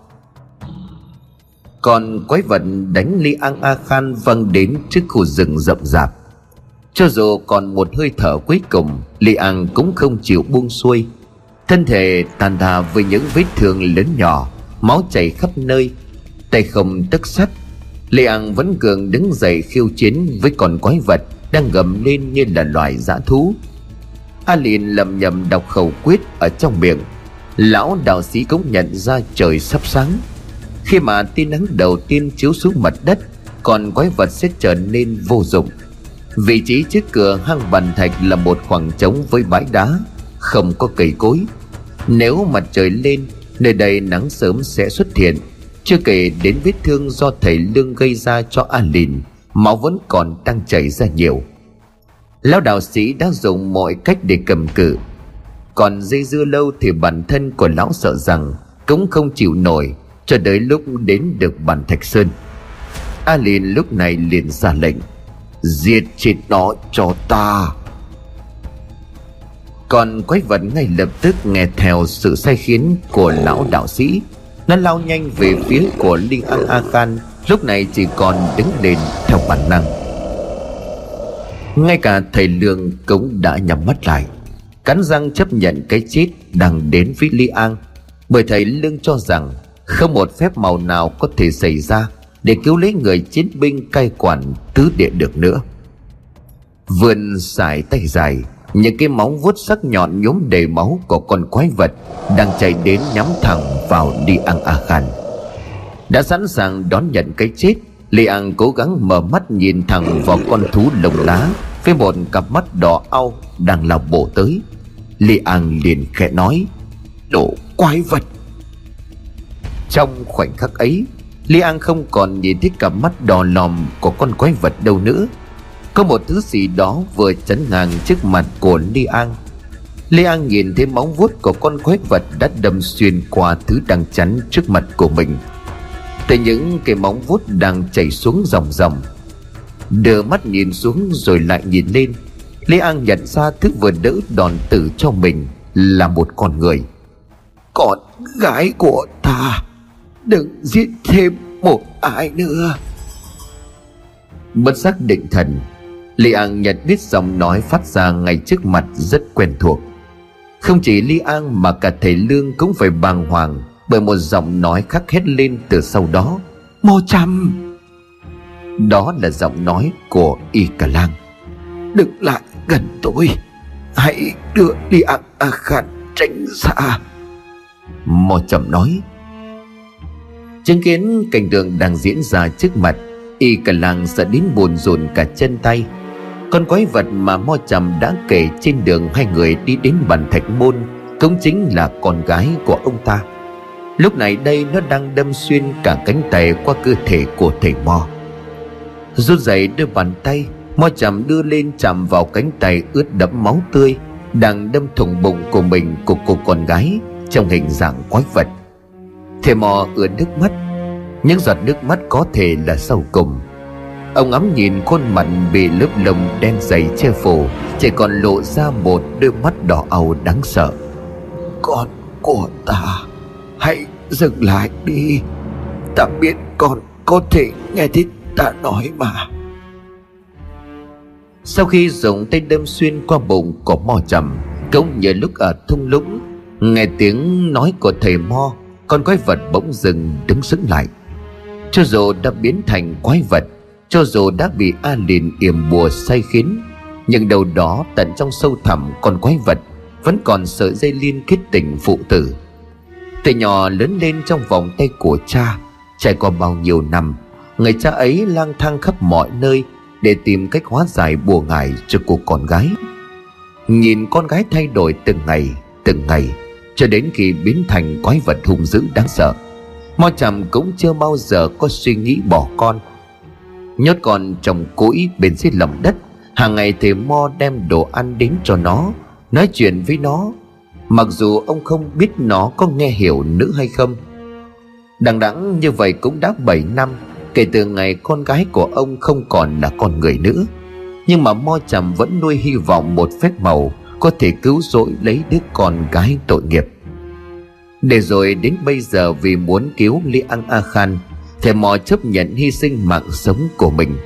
Còn quái vật đánh Li An A Khan văng đến trước khu rừng rậm rạp. Cho dù còn một hơi thở cuối cùng, Li An cũng không chịu buông xuôi. Thân thể tàn thà với những vết thương lớn nhỏ Máu chảy khắp nơi, Tay không tức sắt Lê An vẫn cường đứng dậy khiêu chiến với con quái vật Đang gầm lên như là loài dã thú. A liền lầm nhầm đọc khẩu quyết ở trong miệng. Lão đạo sĩ cũng nhận ra trời sắp sáng. Khi mà tia nắng đầu tiên chiếu xuống mặt đất Còn quái vật sẽ trở nên vô dụng. Vị trí trước cửa hang bàn thạch là một khoảng trống với bãi đá, Không có cây cối. Nếu mặt trời lên Nơi đây nắng sớm sẽ xuất hiện. Chưa kể đến vết thương do thầy Lương gây ra cho A Lìn Máu vẫn còn đang chảy ra nhiều. Lão đạo sĩ đã dùng mọi cách để cầm cự. Còn dây dưa lâu thì bản thân của lão sợ rằng Cũng không chịu nổi, Cho tới lúc đến được bản thạch sơn. A Lìn lúc này liền ra lệnh, Diệt chết nó cho ta còn quái vật ngay lập tức nghe theo sự sai khiến của lão đạo sĩ. Nó lao nhanh về phía của Linh An A Khan Lúc này chỉ còn đứng lên theo bản năng. Ngay cả thầy Lương cũng đã nhắm mắt lại, Cắn răng chấp nhận cái chết đang đến với Li An, Bởi thầy Lương cho rằng Không một phép màu nào có thể xảy ra Để cứu lấy người chiến binh cai quản tứ địa được nữa. Vươn xài tay dài những cái móng vuốt sắc nhọn nhốm đầy máu của con quái vật đang chạy đến nhắm thẳng vào đi ăn a khan. Đã sẵn sàng đón nhận cái chết, li an cố gắng mở mắt nhìn thẳng vào con thú lồng lá với một cặp mắt đỏ au đang lao bổ tới. Li an liền khẽ nói, đồ quái vật. Trong khoảnh khắc ấy, li an không còn nhìn thấy cặp mắt đỏ lòm của con quái vật đâu nữa có một thứ gì đó vừa chắn ngang trước mặt của Li An. Li An nhìn thấy móng vuốt của con quái vật đã đâm xuyên qua thứ đang chắn trước mặt của mình. Từ những cái móng vuốt đang chảy xuống dòng dòng Đưa mắt nhìn xuống rồi lại nhìn lên. Li An nhận ra thứ vừa đỡ đòn tử cho mình là một con người. Con gái của ta Đừng giết thêm một ai nữa. Bất giác định thần Li An nhận biết giọng nói phát ra ngay trước mặt rất quen thuộc. Không chỉ Li An mà cả thầy Lương cũng phải bàng hoàng Bởi một giọng nói khắc hét lên từ sau đó. Mô chăm, Đó là giọng nói của Y Cà Lang. Đừng lại gần tôi. Hãy đưa Li An A Khan tránh xa. Mô trầm nói. Chứng kiến cảnh tượng đang diễn ra trước mặt Y Cà Lang sợ đến buồn rộn cả chân tay con quái vật mà Mo Trầm đã kể trên đường hai người đi đến bàn thạch môn, Cũng chính là con gái của ông ta. Lúc này đây nó đang đâm xuyên cả cánh tay qua cơ thể của thầy Mo. Rút giày đưa bàn tay, Mo Trầm đưa lên chạm vào cánh tay ướt đẫm máu tươi Đang đâm thủng bụng của mình của cô con gái Trong hình dạng quái vật. Thầy Mo ướt nước mắt. Những giọt nước mắt có thể là sau cùng. Ông ngắm nhìn khuôn mặt bị lớp lông đen dày che phủ, Chỉ còn lộ ra một đôi mắt đỏ ầu đáng sợ. Con của ta, Hãy dừng lại đi. Ta biết con có thể nghe thấy ta nói mà. Sau khi dùng tay đâm xuyên qua bụng của mò trầm, Cũng như lúc ở thung lũng, Nghe tiếng nói của thầy mo, Con quái vật bỗng dừng đứng sững lại. Cho dù đã biến thành quái vật cho dù đã bị A Lìn yểm bùa say khiến, Nhưng đâu đó tận trong sâu thẳm con quái vật, Vẫn còn sợi dây liên kết tình phụ tử. Từ nhỏ lớn lên trong vòng tay của cha, Trải qua bao nhiêu năm, Người cha ấy lang thang khắp mọi nơi Để tìm cách hóa giải bùa ngải cho cô con gái. Nhìn con gái thay đổi từng ngày Từng ngày, Cho đến khi biến thành quái vật hung dữ đáng sợ, Mo trầm cũng chưa bao giờ có suy nghĩ bỏ con. Nhốt con trong cũi bên dưới lòng đất. Hàng ngày thầy Mo đem đồ ăn đến cho nó, Nói chuyện với nó. Mặc dù ông không biết nó có nghe hiểu nữ hay không, Đằng đẵng như vậy cũng đã 7 năm, Kể từ ngày con gái của ông không còn là con người nữa. Nhưng mà Mo Trầm vẫn nuôi hy vọng một phép màu Có thể cứu rỗi lấy đứa con gái tội nghiệp. Để rồi đến bây giờ vì muốn cứu Li An A Khan Thầy mò chấp nhận hy sinh mạng sống của mình.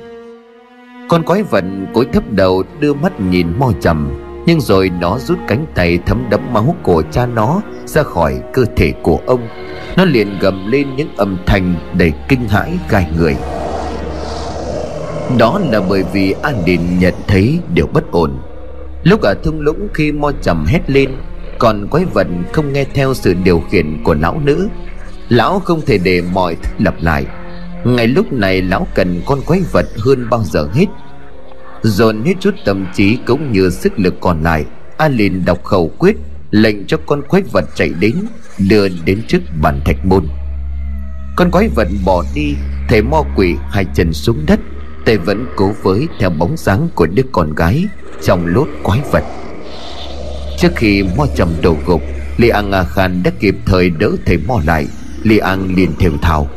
Con quái vật cúi thấp đầu đưa mắt nhìn Mo Trầm Nhưng rồi nó rút cánh tay thấm đẫm máu của cha nó ra khỏi cơ thể của ông. Nó liền gầm lên những âm thanh đầy kinh hãi gai người. Đó là bởi vì an đình nhận thấy điều bất ổn. Lúc ở thung lũng khi mo trầm hét lên, còn quái vật không nghe theo sự điều khiển của lão nữ lão không thể để mọi thứ lặp lại. Ngay lúc này lão cần con quái vật hơn bao giờ hết. Dồn hết chút tâm trí cũng như sức lực còn lại, a liền đọc khẩu quyết, lệnh cho con quái vật chạy đến, đưa đến trước bàn thạch môn. Con quái vật bỏ đi thầy mo quỷ hai chân xuống đất, tay vẫn cố với theo bóng dáng của đứa con gái trong lốt quái vật. Trước khi mo trầm đổ gục, li an a khan đã kịp thời đỡ thầy mo lại li an liền thều thào.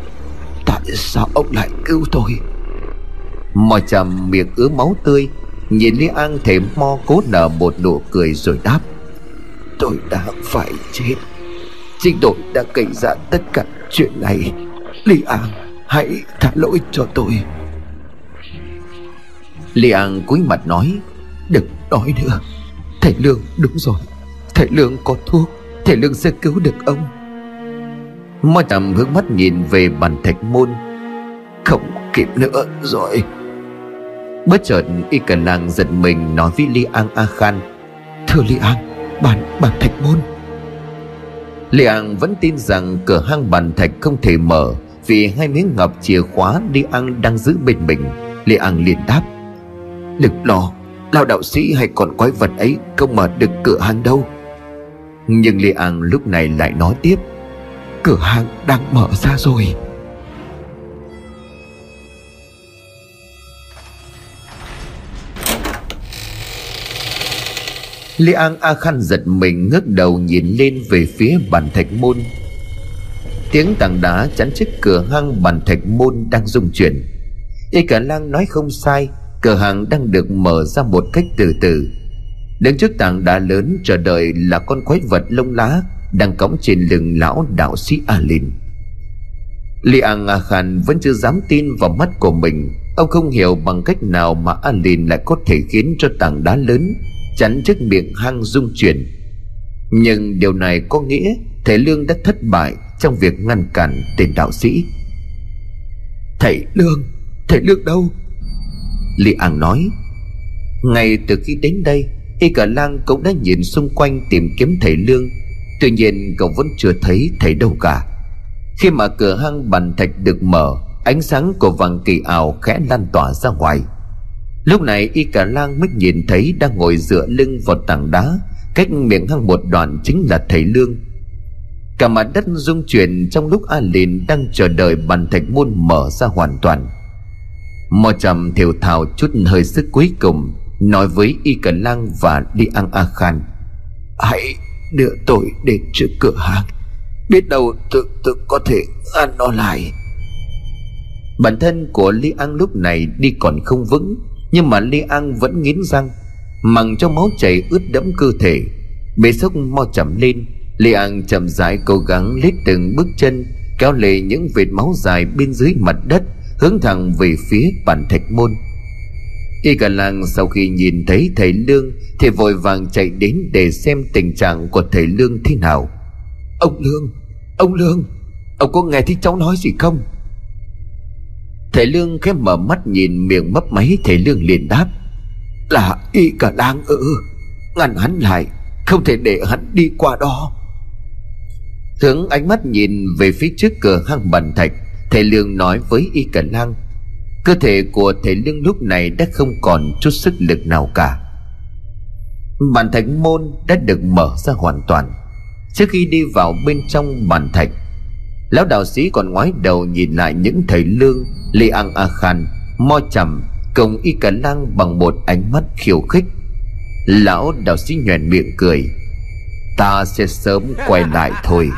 Tại sao ông lại cứu tôi? Mò trầm miệng ứa máu tươi, nhìn Lý an thầy mo cố nở một nụ cười rồi đáp. Tôi đã phải chết. Chính đội đã gây ra tất cả chuyện này. Lý An, hãy tha lỗi cho tôi. Lý An cúi mặt nói, Đừng nói nữa. Thầy Lương đúng rồi. Thầy Lương có thuốc. Thầy Lương sẽ cứu được ông. Moi tầm hướng mắt nhìn về bàn thạch môn Không kịp nữa rồi. Bất chợt Y Cần Lang giật mình nói với Li An A Khan Thưa Li An Bàn, bàn thạch môn. Li An vẫn tin rằng cửa hang bàn thạch không thể mở Vì hai miếng ngọc chìa khóa Li An đang giữ bên mình. Li An liền đáp Đừng lo Lao đạo sĩ hay còn quái vật ấy Không mở được cửa hang đâu. Nhưng Li An lúc này lại nói tiếp Cửa hàng đang mở ra rồi. Lê An A Khan giật mình ngước đầu nhìn lên về phía bàn thạch môn. Tiếng tảng đá chắn trước cửa hang bàn thạch môn đang rung chuyển. Y cả lang nói không sai, Cửa hàng đang được mở ra một cách từ từ. Đứng trước tảng đá lớn chờ đợi là con quái vật lông lá đang cõng trên lưng lão đạo sĩ Alin. Li An A Khan vẫn chưa dám tin vào mắt của mình. Ông không hiểu bằng cách nào mà Alin lại có thể khiến cho tảng đá lớn chắn trước miệng hang dung chuyển. Nhưng điều này có nghĩa thầy lương đã thất bại trong việc ngăn cản tên đạo sĩ. Thầy lương thầy lương đâu? Li an nói ngay từ khi đến đây y cả lang cũng đã nhìn xung quanh tìm kiếm thầy lương tuy nhiên, cậu vẫn chưa thấy thầy đâu cả. Khi mà cửa hang bàn thạch được mở, ánh sáng của vàng kỳ ảo khẽ lan tỏa ra ngoài. Lúc này, y cả lang mới nhìn thấy đang ngồi dựa lưng vào tảng đá, Cách miệng hang một đoạn chính là thầy Lương. Cả mặt đất rung chuyển trong lúc A Lìn đang chờ đợi bàn thạch môn mở ra hoàn toàn. Mò trầm thiểu thảo chút hơi sức cuối cùng, Nói với Y cả Lang và Đi ăn A Khan. Hãy đưa tôi đến trước cửa hàng. Biết đâu tự tự có thể ăn nó lại. Bản thân của Lý An lúc này đi còn không vững, nhưng mà Lê An vẫn nghiến răng, Mằng cho máu chảy ướt đẫm cơ thể. Bề sốc mau chậm lên Lê An chậm rãi cố gắng lết từng bước chân, Kéo lê những vệt máu dài bên dưới mặt đất, Hướng thẳng về phía bàn thạch môn. Y cả làng sau khi nhìn thấy thầy Lương Thì vội vàng chạy đến để xem tình trạng của thầy Lương thế nào. Ông Lương Ông Lương Ông có nghe thấy cháu nói gì không? Thầy Lương khẽ mở mắt nhìn miệng mấp máy Thầy Lương liền đáp Là y cả đang ư Ngăn hắn lại Không thể để hắn đi qua đó. Hướng ánh mắt nhìn về phía trước cửa hang bàn thạch Thầy Lương nói với Y Cả Lang Cơ thể của thầy Lương lúc này đã không còn chút sức lực nào cả. Bàn thạch môn đã được mở ra hoàn toàn. Trước khi đi vào bên trong bàn thạch, Lão đạo sĩ còn ngoái đầu nhìn lại những thầy lương li ăn A Khan, Mo Trầm, Cùng Y Cả Lang bằng một ánh mắt khiêu khích. Lão đạo sĩ nhoèn miệng cười. Ta sẽ sớm quay lại thôi.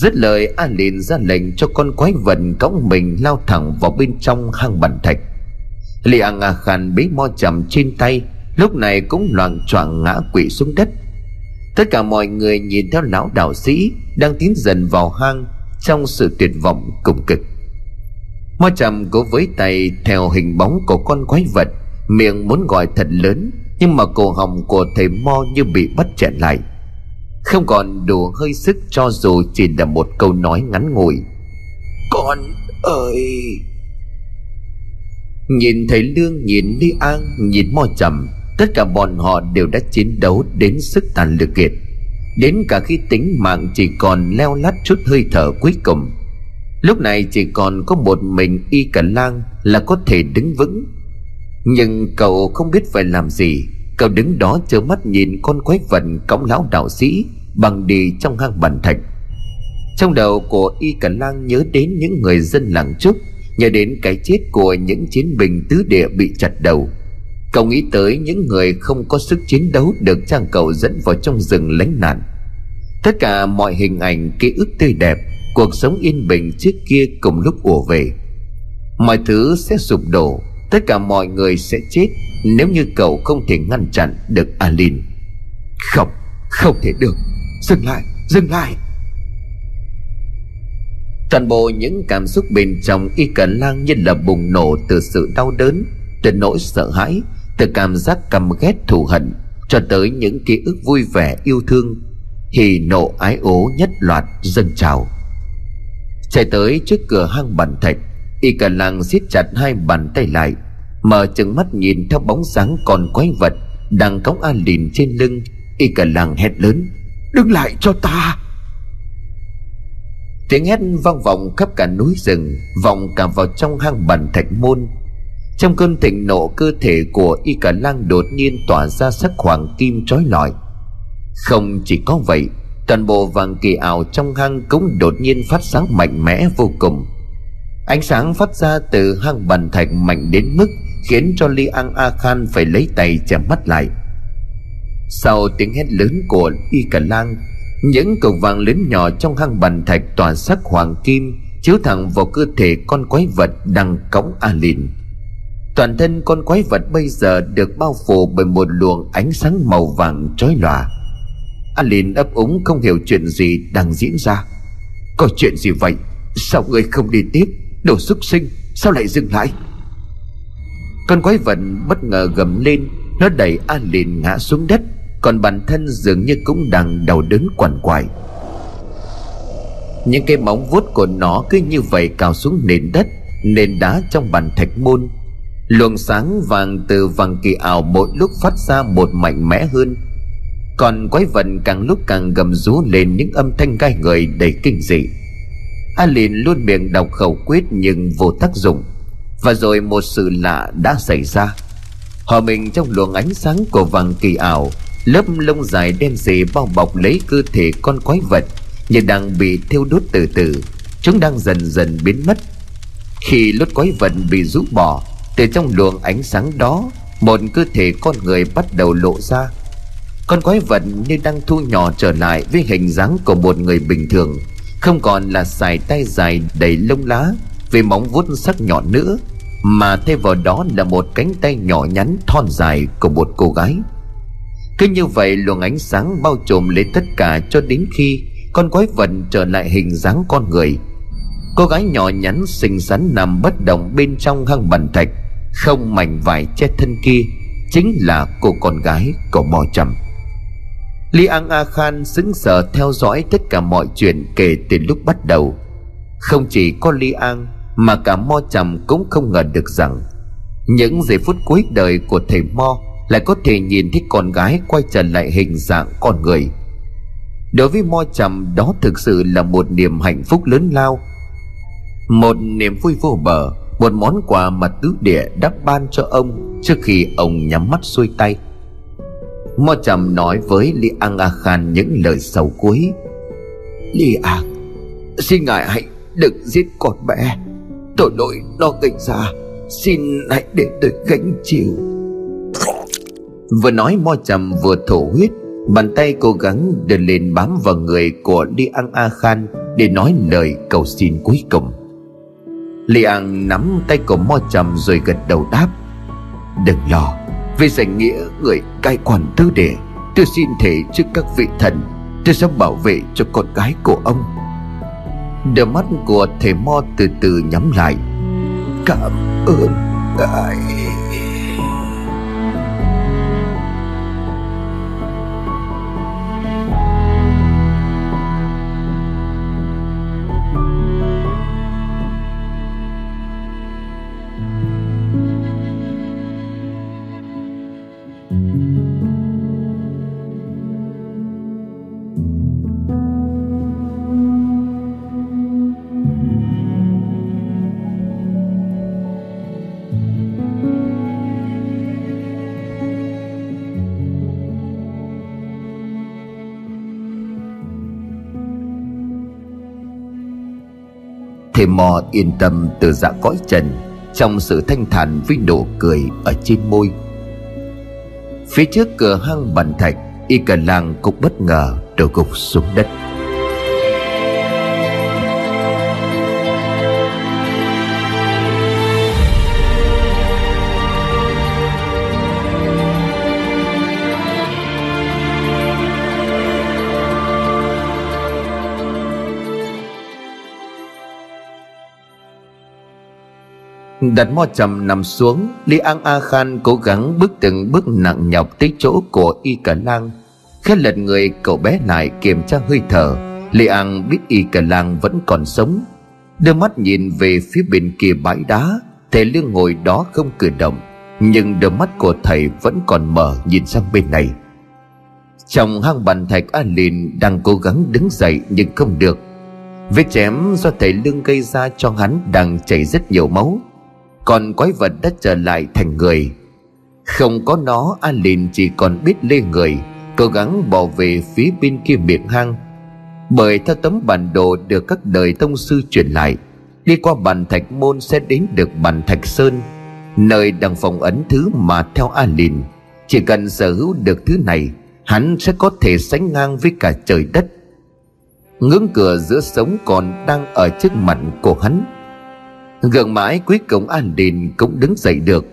Dứt lời, A liền ra lệnh cho con quái vật cõng mình lao thẳng vào bên trong hang bàn thạch. Li A A Khan bế mo chầm trên tay, Lúc này cũng loạn choạng ngã quỵ xuống đất. Tất cả mọi người nhìn theo lão đạo sĩ Đang tiến dần vào hang Trong sự tuyệt vọng cùng cực. Mo chầm cố với tay theo hình bóng của con quái vật, Miệng muốn gọi thật lớn, Nhưng mà cổ họng của thầy Mo như bị bắt chẹn lại. Không còn đủ hơi sức cho dù chỉ là một câu nói ngắn ngủi. Con ơi! Nhìn thấy Lương, nhìn đi An, Nhìn Mo Trầm, Tất cả bọn họ đều đã chiến đấu đến sức tàn lực kiệt. Đến cả khi tính mạng chỉ còn leo lắt chút hơi thở cuối cùng. Lúc này chỉ còn có một mình Y Cả Lang là có thể đứng vững. Nhưng cậu không biết phải làm gì. Cậu đứng đó trơ mắt nhìn con quái vật cõng lão đạo sĩ Bằng đi trong hang bàn thạch. Trong đầu của Y Cả Lang nhớ đến những người dân làng trúc Nhớ đến cái chết của những chiến binh tứ địa bị chặt đầu. Cậu nghĩ tới những người không có sức chiến đấu Được trang cậu dẫn vào trong rừng lánh nạn. Tất cả mọi hình ảnh, ký ức tươi đẹp, Cuộc sống yên bình trước kia cùng lúc ùa về. Mọi thứ sẽ sụp đổ. Tất cả mọi người sẽ chết Nếu như cậu không thể ngăn chặn được Alin. Không, không thể được. Dừng lại, dừng lại. Toàn bộ những cảm xúc bên trong Y Cần Lang như là bùng nổ từ sự đau đớn Từ nỗi sợ hãi Từ cảm giác căm ghét thù hận Cho tới những ký ức vui vẻ yêu thương Hỉ nộ ái ố nhất loạt dâng trào. Chạy tới trước cửa hang bàn thạch Y cả Lang siết chặt hai bàn tay lại Mở chừng mắt nhìn theo bóng dáng còn quái vật Đang cõng A Lìn trên lưng, Y cả làng hét lớn, Đứng lại cho ta! Tiếng hét vang vọng khắp cả núi rừng, Vọng cả vào trong hang bàn thạch môn. Trong cơn thịnh nộ cơ thể của Y Cả Lang đột nhiên tỏa ra sắc hoàng kim trói lọi. Không chỉ có vậy, Toàn bộ vàng kỳ ảo trong hang cũng đột nhiên phát sáng mạnh mẽ vô cùng. Ánh sáng phát ra từ hang bàn thạch mạnh đến mức Khiến cho Li An A Khan phải lấy tay che mắt lại. Sau tiếng hét lớn của Y Cả Lang, những cầu vàng lớn nhỏ trong hang bàn thạch tỏa sắc hoàng kim, chiếu thẳng vào cơ thể con quái vật đang cõng a lìn. Toàn thân con quái vật bây giờ được bao phủ bởi một luồng ánh sáng màu vàng chói lòa. A lìn ấp úng không hiểu chuyện gì đang diễn ra. Có chuyện gì vậy? Sao người không đi tiếp? Đồ xuất sinh, sao lại dừng lại? Con quái vật bất ngờ gầm lên, nó đẩy a lìn ngã xuống đất, còn bản thân dường như cũng đang đau đớn quằn quại. Những cái móng vuốt của nó cứ như vậy cào xuống nền đất, nền đá trong bàn thạch môn. Luồng sáng vàng từ vàng kỳ ảo mỗi lúc phát ra một mạnh mẽ hơn. Còn quái vật càng lúc càng gầm rú lên những âm thanh gai người đầy kinh dị. A lìn luôn miệng đọc khẩu quyết nhưng vô tác dụng và rồi một sự lạ đã xảy ra. Hòa mình trong luồng ánh sáng của vàng kỳ ảo, lớp lông dài đen sì bao bọc lấy cơ thể con quái vật như đang bị thiêu đốt từ từ. Chúng đang dần dần biến mất. Khi lốt quái vật bị rũ bỏ, từ trong luồng ánh sáng đó, một cơ thể con người bắt đầu lộ ra. Con quái vật như đang thu nhỏ trở lại với hình dáng của một người bình thường, không còn là xài tay dài đầy lông lá với móng vuốt sắc nhọn nữa mà thay vào đó là một cánh tay nhỏ nhắn thon dài của một cô gái. Cứ như vậy, luồng ánh sáng bao trùm lấy tất cả cho đến khi con quái vật trở lại hình dáng con người. Cô gái nhỏ nhắn xinh xắn nằm bất động bên trong hang bàn thạch, không mảnh vải che thân kia, chính là cô con gái của mò trầm. Li an a khan xứng sở theo dõi tất cả mọi chuyện kể từ lúc bắt đầu. Không chỉ có li an mà cả mo trầm cũng không ngờ được rằng những giây phút cuối đời của thầy mo lại có thể nhìn thấy con gái quay trở lại hình dạng con người. Đối với mo trầm, đó thực sự là một niềm hạnh phúc lớn lao, một niềm vui vô bờ, một món quà mà tứ địa đã ban cho ông trước khi ông nhắm mắt xuôi tay. Mo trầm nói với li an a khan những lời sầu cuối. Li an xin ngài hãy đừng giết con bé tội lỗi nó gây ra xin hãy để tôi gánh chịu vừa nói, mo trầm vừa thổ huyết. Bàn tay cố gắng đưa lên bám vào người của li an a khan để nói lời cầu xin cuối cùng. Li an nắm tay của mo trầm rồi gật đầu đáp. Đừng lo, vì danh nghĩa người cai quản tư đệ, tôi xin thể trước các vị thần, tôi sẽ bảo vệ cho con gái của ông đôi mắt của thầy mo từ từ nhắm lại. Cảm ơn ngài. Mò yên tâm từ dạ cõi trần, trong sự thanh thản với nụ cười ở trên môi. Phía trước cửa hang bàn thạch, y cả làng cũng bất ngờ đổ gục xuống đất. Đặt mo trầm nằm xuống, li an a khan cố gắng bước từng bước nặng nhọc tới chỗ của y cả lang. Khẽ lật người, cậu bé lại kiểm tra hơi thở. Li an biết y cả lang vẫn còn sống. Đưa mắt nhìn về phía bên kia bãi đá, thầy lương ngồi đó không cử động. Nhưng đôi mắt của thầy vẫn còn mở nhìn sang bên này. Trong hang bàn thạch a lìn đang cố gắng đứng dậy nhưng không được. Vết chém do thầy lương gây ra cho hắn đang chảy rất nhiều máu còn quái vật đã trở lại thành người. Không có nó a lìn chỉ còn biết lê người, cố gắng bỏ về phía bên kia miệng hang. Bởi theo tấm bản đồ được các đời tông sư truyền lại, đi qua bàn thạch môn sẽ đến được bàn thạch sơn, nơi đang phòng ấn thứ mà theo a lìn chỉ cần sở hữu được thứ này, hắn sẽ có thể sánh ngang với cả trời đất. Ngưỡng cửa giữa sống còn đang ở trước mặt của hắn. Gần mãi cuối cùng An Đình cũng đứng dậy được.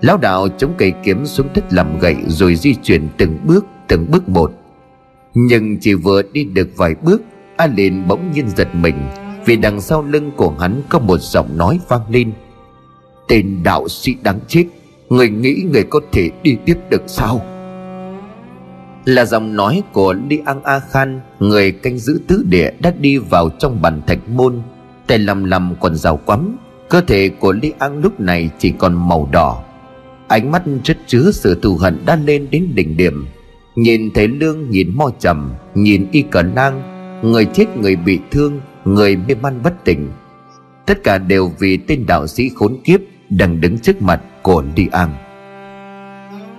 Lão đạo chống cây kiếm xuống đất làm gậy Rồi di chuyển từng bước từng bước một. Nhưng chỉ vừa đi được vài bước, An Đình bỗng nhiên giật mình Vì đằng sau lưng của hắn có một giọng nói vang lên. Tên đạo sĩ đáng chết, Người nghĩ người có thể đi tiếp được sao? Là giọng nói của Li An A Khan, Người canh giữ tứ địa đã đi vào trong bàn thạch môn tay lầm lầm còn rào quắm, cơ thể của Lý An lúc này chỉ còn màu đỏ. Ánh mắt chất chứa sự thù hận đã lên đến đỉnh điểm. Nhìn thấy lương nhìn mo trầm nhìn y cờ nang, người chết người bị thương, người mê man bất tỉnh. Tất cả đều vì tên đạo sĩ khốn kiếp đang đứng trước mặt của đi An.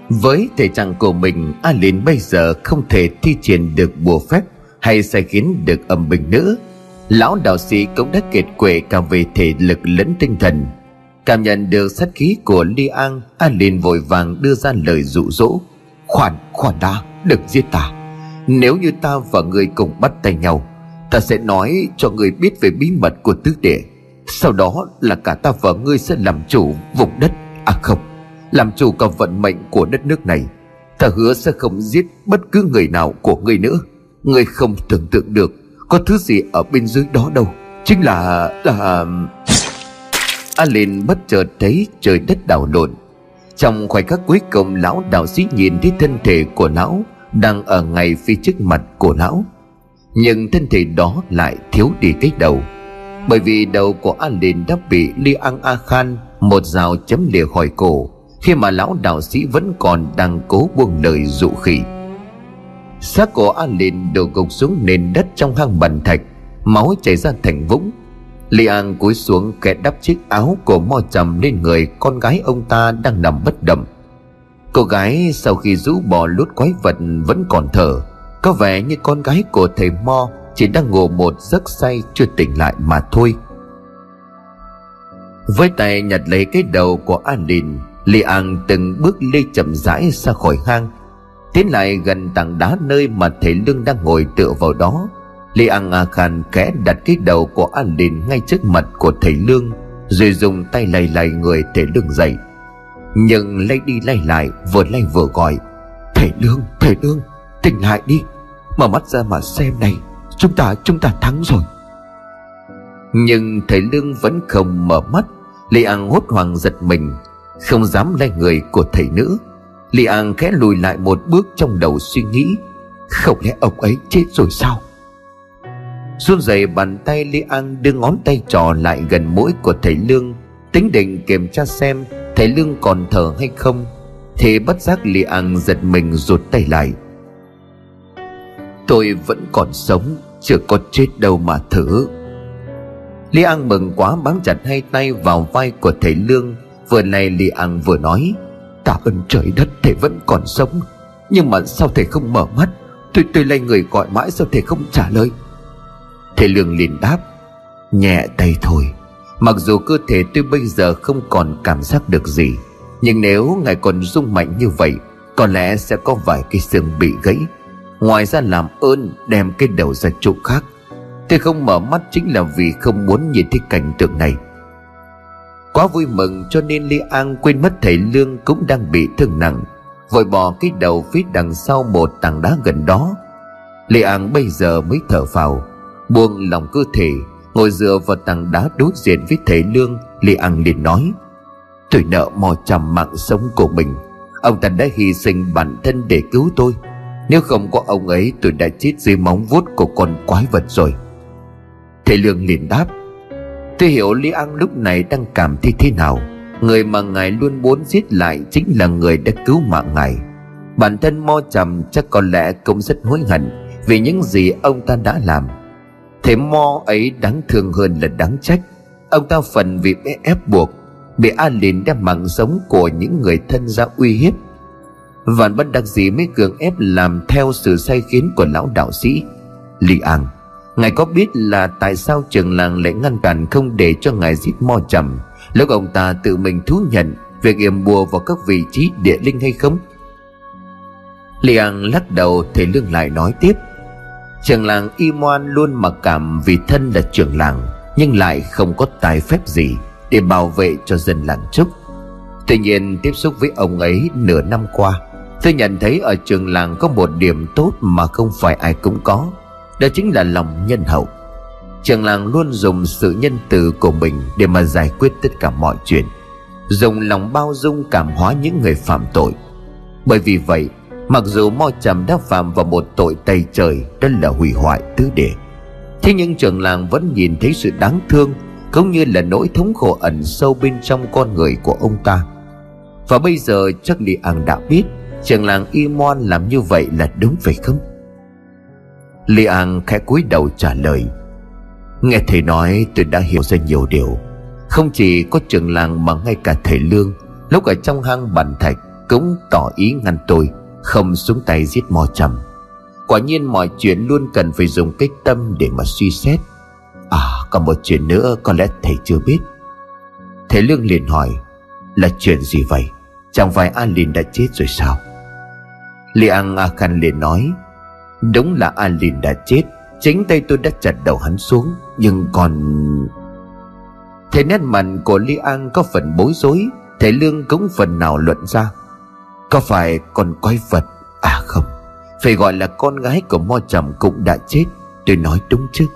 Với thể trạng của mình, a Alin bây giờ không thể thi triển được bùa phép hay sai khiến được âm bình nữa Lão đạo sĩ cũng đã kiệt quệ cả về thể lực lẫn tinh thần. Cảm nhận được sát khí của Li An An liền vội vàng đưa ra lời dụ dỗ. Khoản khoản đã, đừng giết ta. Nếu như ta và người cùng bắt tay nhau Ta sẽ nói cho người biết về bí mật của tứ địa Sau đó là cả ta và ngươi sẽ làm chủ vùng đất. À không, làm chủ cả vận mệnh của đất nước này. Ta hứa sẽ không giết bất cứ người nào của ngươi nữa. Ngươi không tưởng tượng được có thứ gì ở bên dưới đó đâu. Chính là là, A Lên bất chợt thấy trời đất đảo lộn. Trong khoảnh khắc cuối cùng, Lão đạo sĩ nhìn thấy thân thể của lão Đang ở ngay phía trước mặt của lão. Nhưng thân thể đó lại thiếu đi cái đầu. Bởi vì đầu của A Lên đã bị Li An A Khan, Một rào chấm lìa khỏi cổ, Khi mà lão đạo sĩ vẫn còn đang cố buông lời dụ khỉ xác của a lìn đổ gục xuống nền đất trong hang bàn thạch, máu chảy ra thành vũng. Li An cúi xuống kẻ đắp chiếc áo của mo trầm lên người con gái ông ta đang nằm bất động. Cô gái sau khi rũ bỏ lút quái vật vẫn còn thở, Có vẻ như con gái của thầy Mo chỉ đang ngủ một giấc say chưa tỉnh lại mà thôi. Với tay nhặt lấy cái đầu của An Đình Li An từng bước lê chậm rãi ra khỏi hang Tiến lại gần tảng đá nơi mà thầy Lương đang ngồi tựa vào đó Li An A Khan kẽ đặt cái đầu của a lìn ngay trước mặt của thầy Lương Rồi dùng tay lay lay người thầy Lương dậy Nhưng lay đi lay lại vừa lay vừa gọi Thầy Lương, thầy Lương, tỉnh lại đi Mở mắt ra mà xem này Chúng ta, chúng ta thắng rồi Nhưng thầy Lương vẫn không mở mắt Li An hốt hoảng giật mình Không dám lay người của thầy nữa. Li An khẽ lùi lại một bước trong đầu suy nghĩ, Không lẽ ông ấy chết rồi sao? Xuân dày bàn tay Lý An đưa ngón tay trò lại gần mũi của thầy Lương, Tính định kiểm tra xem thầy Lương còn thở hay không, Thì bất giác Lý An giật mình rụt tay lại. Tôi vẫn còn sống, Chưa có chết đâu mà thử. Lý An mừng quá, bám chặt hai tay vào vai của thầy Lương, Vừa này Lý An vừa nói Tạ ơn trời đất thầy vẫn còn sống. Nhưng mà sao thầy không mở mắt? Tôi tôi lay người gọi mãi sao thầy không trả lời? Thầy Lương liền đáp, Nhẹ tay thôi. Mặc dù cơ thể tôi bây giờ không còn cảm giác được gì, Nhưng nếu ngài còn rung mạnh như vậy, Có lẽ sẽ có vài cái xương bị gãy. Ngoài ra làm ơn đem cái đầu ra chỗ khác. Tôi không mở mắt chính là vì không muốn nhìn thấy cảnh tượng này. Quá vui mừng cho nên Li An quên mất thầy Lương cũng đang bị thương nặng, Vội bỏ cái đầu phía đằng sau một tảng đá gần đó. Li An bây giờ mới thở phào, Buông lòng cơ thể, Ngồi dựa vào tảng đá đối diện với thầy Lương Li An liền nói, Tôi nợ mò chằm mạng sống của mình, Ông ta đã hy sinh bản thân để cứu tôi. Nếu không có ông ấy, tôi đã chết dưới móng vuốt của con quái vật rồi. Thầy Lương liền đáp Tôi hiểu Lý An lúc này đang cảm thấy thế nào. Người mà ngài luôn muốn giết lại Chính là người đã cứu mạng ngài. Bản thân Mo Trầm chắc có lẽ cũng rất hối hận Vì những gì ông ta đã làm. Thế Mo ấy đáng thương hơn là đáng trách. Ông ta phần vì bị ép buộc, Bị A Lìn đem mạng sống của những người thân ra uy hiếp. Vạn bất đắc dĩ mới cường ép làm theo sự sai khiến của lão đạo sĩ lý An. Ngài có biết là tại sao trường làng lại ngăn cản không để cho ngài giết mo trầm? Lúc ông ta tự mình thú nhận Việc yểm bùa vào các vị trí địa linh hay không? Liang lắc đầu, thầy lương lại nói tiếp. Trường làng y moan luôn mặc cảm vì thân là trưởng làng, Nhưng lại không có tài phép gì Để bảo vệ cho dân làng trúc. Tuy nhiên, tiếp xúc với ông ấy nửa năm qua, Tôi nhận thấy ở trường làng có một điểm tốt mà không phải ai cũng có đó chính là lòng nhân hậu. Trường làng luôn dùng sự nhân từ của mình để mà giải quyết tất cả mọi chuyện, dùng lòng bao dung cảm hóa những người phạm tội. Bởi vì vậy, mặc dù mo trầm đã phạm vào một tội tày trời, đó là hủy hoại tứ địa. Thế nhưng trường làng vẫn nhìn thấy sự đáng thương, cũng như là nỗi thống khổ ẩn sâu bên trong con người của ông ta. Và bây giờ chắc li an đã biết, trường làng y moan làm như vậy là đúng phải không? Li An khẽ cúi đầu trả lời. Nghe thầy nói, tôi đã hiểu ra nhiều điều. Không chỉ có trường làng mà ngay cả thầy Lương, Lúc ở trong hang bàn thạch Cũng tỏ ý ngăn tôi, Không xuống tay giết mò trầm. Quả nhiên mọi chuyện luôn cần phải dùng cách tâm để mà suy xét. À còn một chuyện nữa có lẽ thầy chưa biết. Thầy Lương liền hỏi, Là chuyện gì vậy? Chẳng phải An Lìn đã chết rồi sao? Li An A Khan liền nói Đúng là Alin đã chết. Chính tay tôi đã chặt đầu hắn xuống, Nhưng còn thế nét mặt của Li An có phần bối rối, Thầy Lương cũng phần nào luận ra. Có phải con quái vật? À không, Phải gọi là con gái của Mo Trầm cũng đã chết. Tôi nói đúng chứ.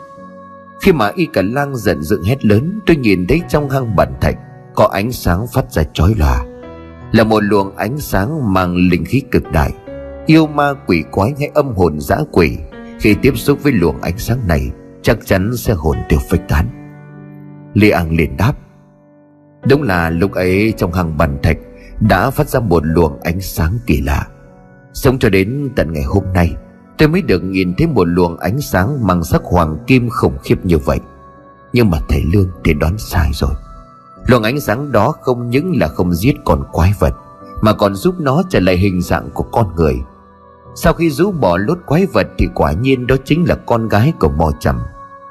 Khi mà Y Cả Lang giận dữ hét lớn, Tôi nhìn thấy trong hang bản thạch Có ánh sáng phát ra chói lòa. Là một luồng ánh sáng mang linh khí cực đại. Yêu ma quỷ quái hay âm hồn dã quỷ, Khi tiếp xúc với luồng ánh sáng này, Chắc chắn sẽ hồn tiêu phách tán. Lê An liền đáp, Đúng là lúc ấy trong hàng bàn thạch Đã phát ra một luồng ánh sáng kỳ lạ. Sống cho đến tận ngày hôm nay, Tôi mới được nhìn thấy một luồng ánh sáng Mang sắc hoàng kim khủng khiếp như vậy. Nhưng mà thầy Lương thì đoán sai rồi. Luồng ánh sáng đó không những là không giết con quái vật, Mà còn giúp nó trở lại hình dạng của con người. Sau khi rũ bỏ lốt quái vật Thì quả nhiên đó chính là con gái của mò trầm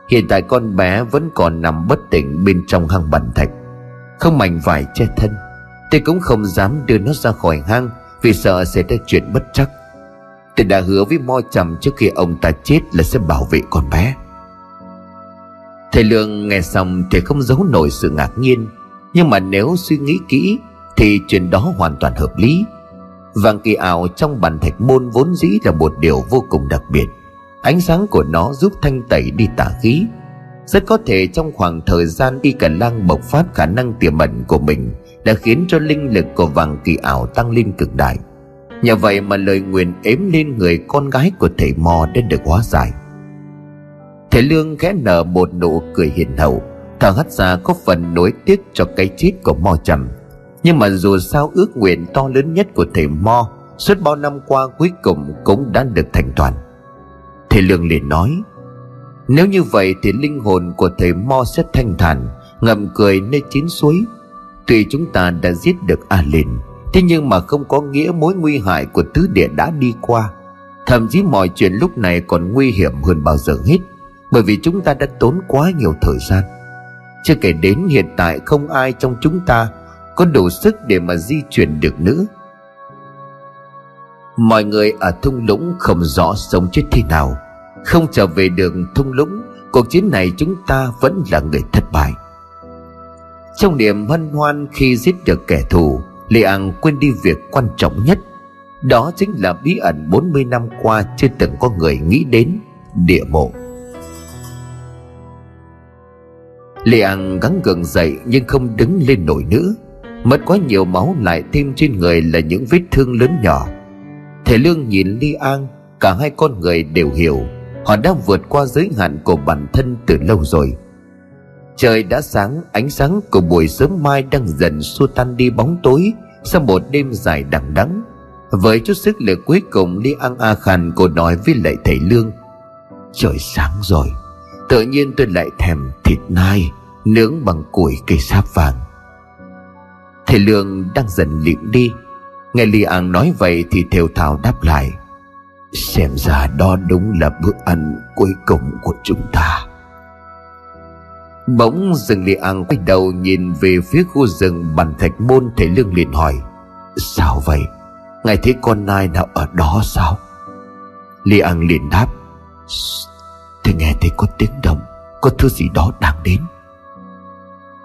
Hiện tại con bé vẫn còn nằm bất tỉnh bên trong hang bẩn thạch. Không mảnh vải che thân Tôi cũng không dám đưa nó ra khỏi hang Vì sợ sẽ ra chuyện bất chắc Tôi đã hứa với Mo Trầm trước khi ông ta chết là sẽ bảo vệ con bé. Thầy Lương nghe xong thì không giấu nổi sự ngạc nhiên, Nhưng mà nếu suy nghĩ kỹ Thì chuyện đó hoàn toàn hợp lý. Vàng kỳ ảo trong bàn thạch môn vốn dĩ là một điều vô cùng đặc biệt. Ánh sáng của nó giúp thanh tẩy đi tà khí. Rất có thể trong khoảng thời gian y cả lang bộc phát khả năng tiềm ẩn của mình Đã khiến cho linh lực của vàng kỳ ảo tăng lên cực đại. Nhờ vậy mà lời nguyện ếm lên người con gái của thầy mò đã được hóa giải. Thầy Lương khẽ nở một nụ cười hiền hậu, Thở hắt ra có phần nối tiếc cho cái chết của Mò Trầm. Nhưng mà dù sao ước nguyện to lớn nhất của thầy Mo, Suốt bao năm qua cuối cùng cũng đã được thành toàn. Thầy Lương liền nói, Nếu như vậy thì linh hồn của thầy Mo sẽ thanh thản, Ngậm cười nơi chín suối. Tuy chúng ta đã giết được A Lìn Thế nhưng mà không có nghĩa mối nguy hại của tứ địa đã đi qua. Thậm chí mọi chuyện lúc này còn nguy hiểm hơn bao giờ hết, Bởi vì chúng ta đã tốn quá nhiều thời gian. Chưa kể đến hiện tại không ai trong chúng ta có đủ sức để mà di chuyển được nữa Mọi người ở thung lũng không rõ sống chết thế nào, Không trở về được thung lũng, Cuộc chiến này chúng ta vẫn là người thất bại. Trong niềm hân hoan khi giết được kẻ thù, Lê An quên đi việc quan trọng nhất. Đó chính là bí ẩn 40 năm qua chưa từng có người nghĩ đến, Địa mộ. Lê An gắng gượng dậy nhưng không đứng lên nổi nữa. Mất quá nhiều máu lại thêm trên người là những vết thương lớn nhỏ. Thầy Lương nhìn Ly An, Cả hai con người đều hiểu. Họ đã vượt qua giới hạn của bản thân từ lâu rồi. Trời đã sáng, Ánh sáng của buổi sớm mai đang dần xua tan đi bóng tối Sau một đêm dài đằng đẵng. Với chút sức lực cuối cùng, Ly An A khàn cô nói với lại thầy Lương, Trời sáng rồi, Tự nhiên tôi lại thèm thịt nai, Nướng bằng củi cây sáp vàng. Thầy Lương đang dần liệm đi Nghe li An nói vậy thì thều thào đáp lại, Xem ra đó đúng là bữa ăn cuối cùng của chúng ta Bỗng rừng li An quay đầu nhìn về phía khu rừng bàn thạch môn, thầy Lương liền hỏi, Sao vậy? Ngài thấy con nai nào ở đó sao? li An liền đáp Tôi nghe thấy có tiếng động, Có thứ gì đó đang đến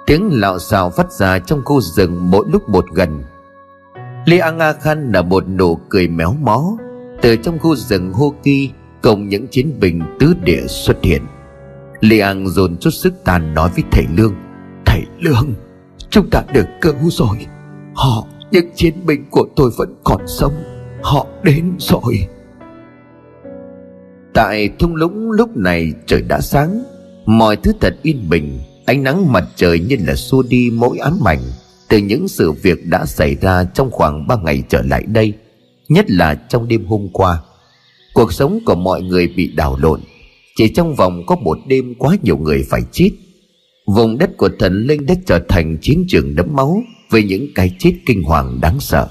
Tiếng lạo xào phát ra trong khu rừng mỗi lúc một gần. Li An A Khan là một nụ cười méo mó. Từ trong khu rừng hô kỳ, Cùng những chiến binh tứ địa xuất hiện. Li An dồn chút sức tàn nói với thầy Lương Thầy Lương, Chúng ta được cứu rồi. Họ, những chiến binh của tôi vẫn còn sống. Họ đến rồi. Tại thung lũng lúc này trời đã sáng, Mọi thứ thật yên bình. Ánh nắng mặt trời như là xua đi mỗi ám ảnh Từ những sự việc đã xảy ra trong khoảng ba ngày trở lại đây, Nhất là trong đêm hôm qua. Cuộc sống của mọi người bị đảo lộn, Chỉ trong vòng có một đêm quá nhiều người phải chết. Vùng đất của thần linh đã trở thành chiến trường đẫm máu Với những cái chết kinh hoàng đáng sợ.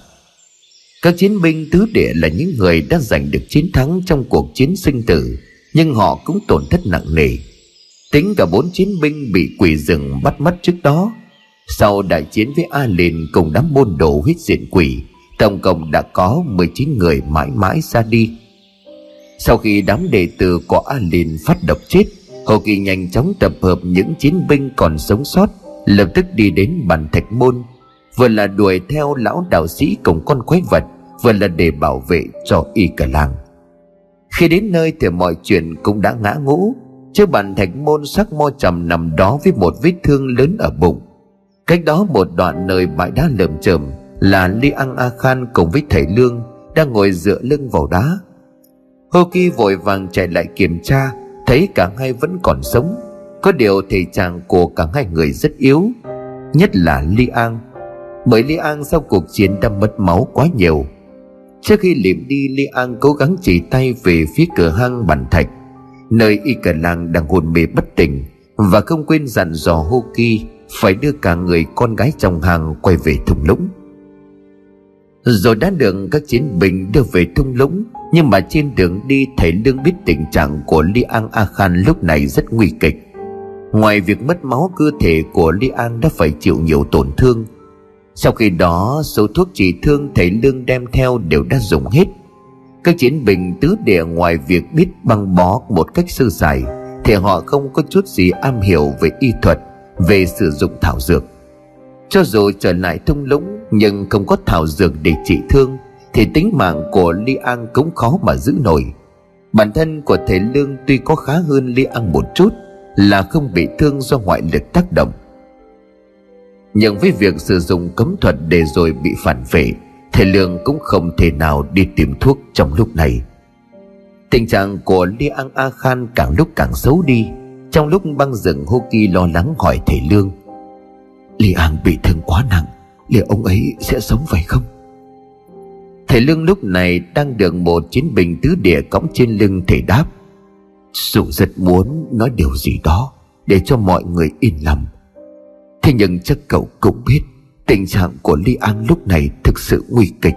Các chiến binh tứ địa là những người đã giành được chiến thắng trong cuộc chiến sinh tử, Nhưng họ cũng tổn thất nặng nề. Tính cả bốn chiến binh bị quỷ rừng bắt mất trước đó. Sau đại chiến với A Lìn cùng đám môn đồ huyết diện quỷ, Tổng cộng đã có 19 người mãi mãi ra đi. Sau khi đám đệ tử của A Lìn phát độc chết, Hồ Kỳ nhanh chóng tập hợp những chiến binh còn sống sót, Lập tức đi đến bàn thạch môn. Vừa là đuổi theo lão đạo sĩ cùng con quái vật, Vừa là để bảo vệ cho y cả làng. Khi đến nơi thì mọi chuyện cũng đã ngã ngũ. Trước bàn thạch môn sắc mo trầm nằm đó với một vết thương lớn ở bụng. Cách đó một đoạn nơi bãi đá lởm chởm Là Li an A Khan cùng với thầy Lương Đang ngồi dựa lưng vào đá. Hô Kỳ vội vàng chạy lại kiểm tra, Thấy cả hai vẫn còn sống. Có điều thể trạng của cả hai người rất yếu, Nhất là Li An Bởi Li An sau cuộc chiến đã mất máu quá nhiều. Trước khi liệm đi, Li An cố gắng chỉ tay về phía cửa hang bàn thạch. Nơi y cả làng đang hôn mê bất tỉnh Và không quên dặn dò Hô Kỳ Phải đưa cả người con gái trong hàng quay về thung lũng. Rồi đã được các chiến binh đưa về thung lũng, Nhưng mà trên đường đi thầy Lương biết tình trạng của Li An A Khan lúc này rất nguy kịch. Ngoài việc mất máu, cơ thể của Li An đã phải chịu nhiều tổn thương. Sau khi đó, số thuốc trị thương thầy Lương đem theo đều đã dùng hết. Các chiến binh tứ địa ngoài việc biết băng bó một cách sơ sài, Thì họ không có chút gì am hiểu về y thuật, Về sử dụng thảo dược. Cho dù trở lại thung lũng, Nhưng không có thảo dược để trị thương, Thì tính mạng của Li An cũng khó mà giữ nổi. Bản thân của thầy Lương tuy có khá hơn Li An một chút, là không bị thương do ngoại lực tác động. Nhưng với việc sử dụng cấm thuật để rồi bị phản vệ thầy lương cũng không thể nào đi tìm thuốc trong lúc này. Tình trạng của li an a khan càng lúc càng xấu đi. Trong lúc băng rừng hô kỳ lo lắng hỏi thầy lương li an bị thương quá nặng, liệu ông ấy sẽ sống vậy không? Thầy lương lúc này đang được một chiến binh tứ địa cõng trên lưng thầy đáp, dù rất muốn nói điều gì đó Để cho mọi người yên lòng. Thế nhưng chắc cậu cũng biết Tình trạng của Ly An lúc này thực sự nguy kịch.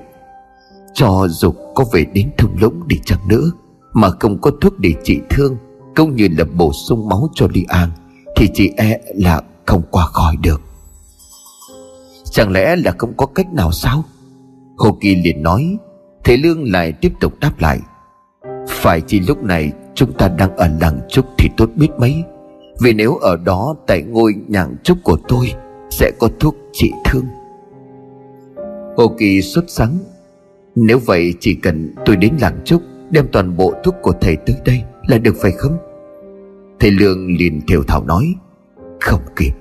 Cho dù có về đến thung lũng đi chăng nữa, Mà không có thuốc để trị thương, Cũng như là bổ sung máu cho Ly An, Thì chị e là không qua khỏi được. Chẳng lẽ là không có cách nào sao? Hồ Kỳ liền nói, Thế Lương lại tiếp tục đáp lại. Phải chỉ lúc này chúng ta đang ở làng trúc thì tốt biết mấy. Vì nếu ở đó tại ngôi nhàng trúc của tôi sẽ có thuốc trị thương. Hồ Kỳ xuất sáng. Nếu vậy chỉ cần tôi đến làng trúc Đem toàn bộ thuốc của thầy tới đây Là được phải không? Thầy Lương liền thều thảo nói. Không kịp.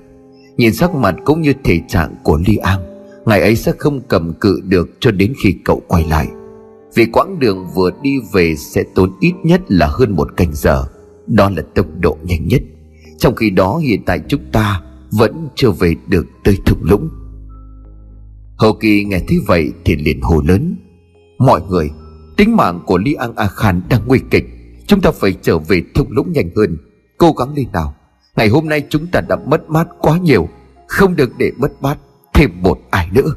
Nhìn sắc mặt cũng như thể trạng của Ly An Ngày ấy sẽ không cầm cự được Cho đến khi cậu quay lại. Vì quãng đường vừa đi về sẽ tốn ít nhất là hơn một canh giờ. Đó là tốc độ nhanh nhất. Trong khi đó, hiện tại chúng ta vẫn chưa về được tới thung lũng. Hầu kỳ nghe thấy vậy thì liền hồ lớn, Mọi người, Tính mạng của Li An A Khan đang nguy kịch, Chúng ta phải trở về thung lũng nhanh hơn, Cố gắng lên nào. Ngày hôm nay chúng ta đã mất mát quá nhiều, Không được để mất mát thêm một ai nữa.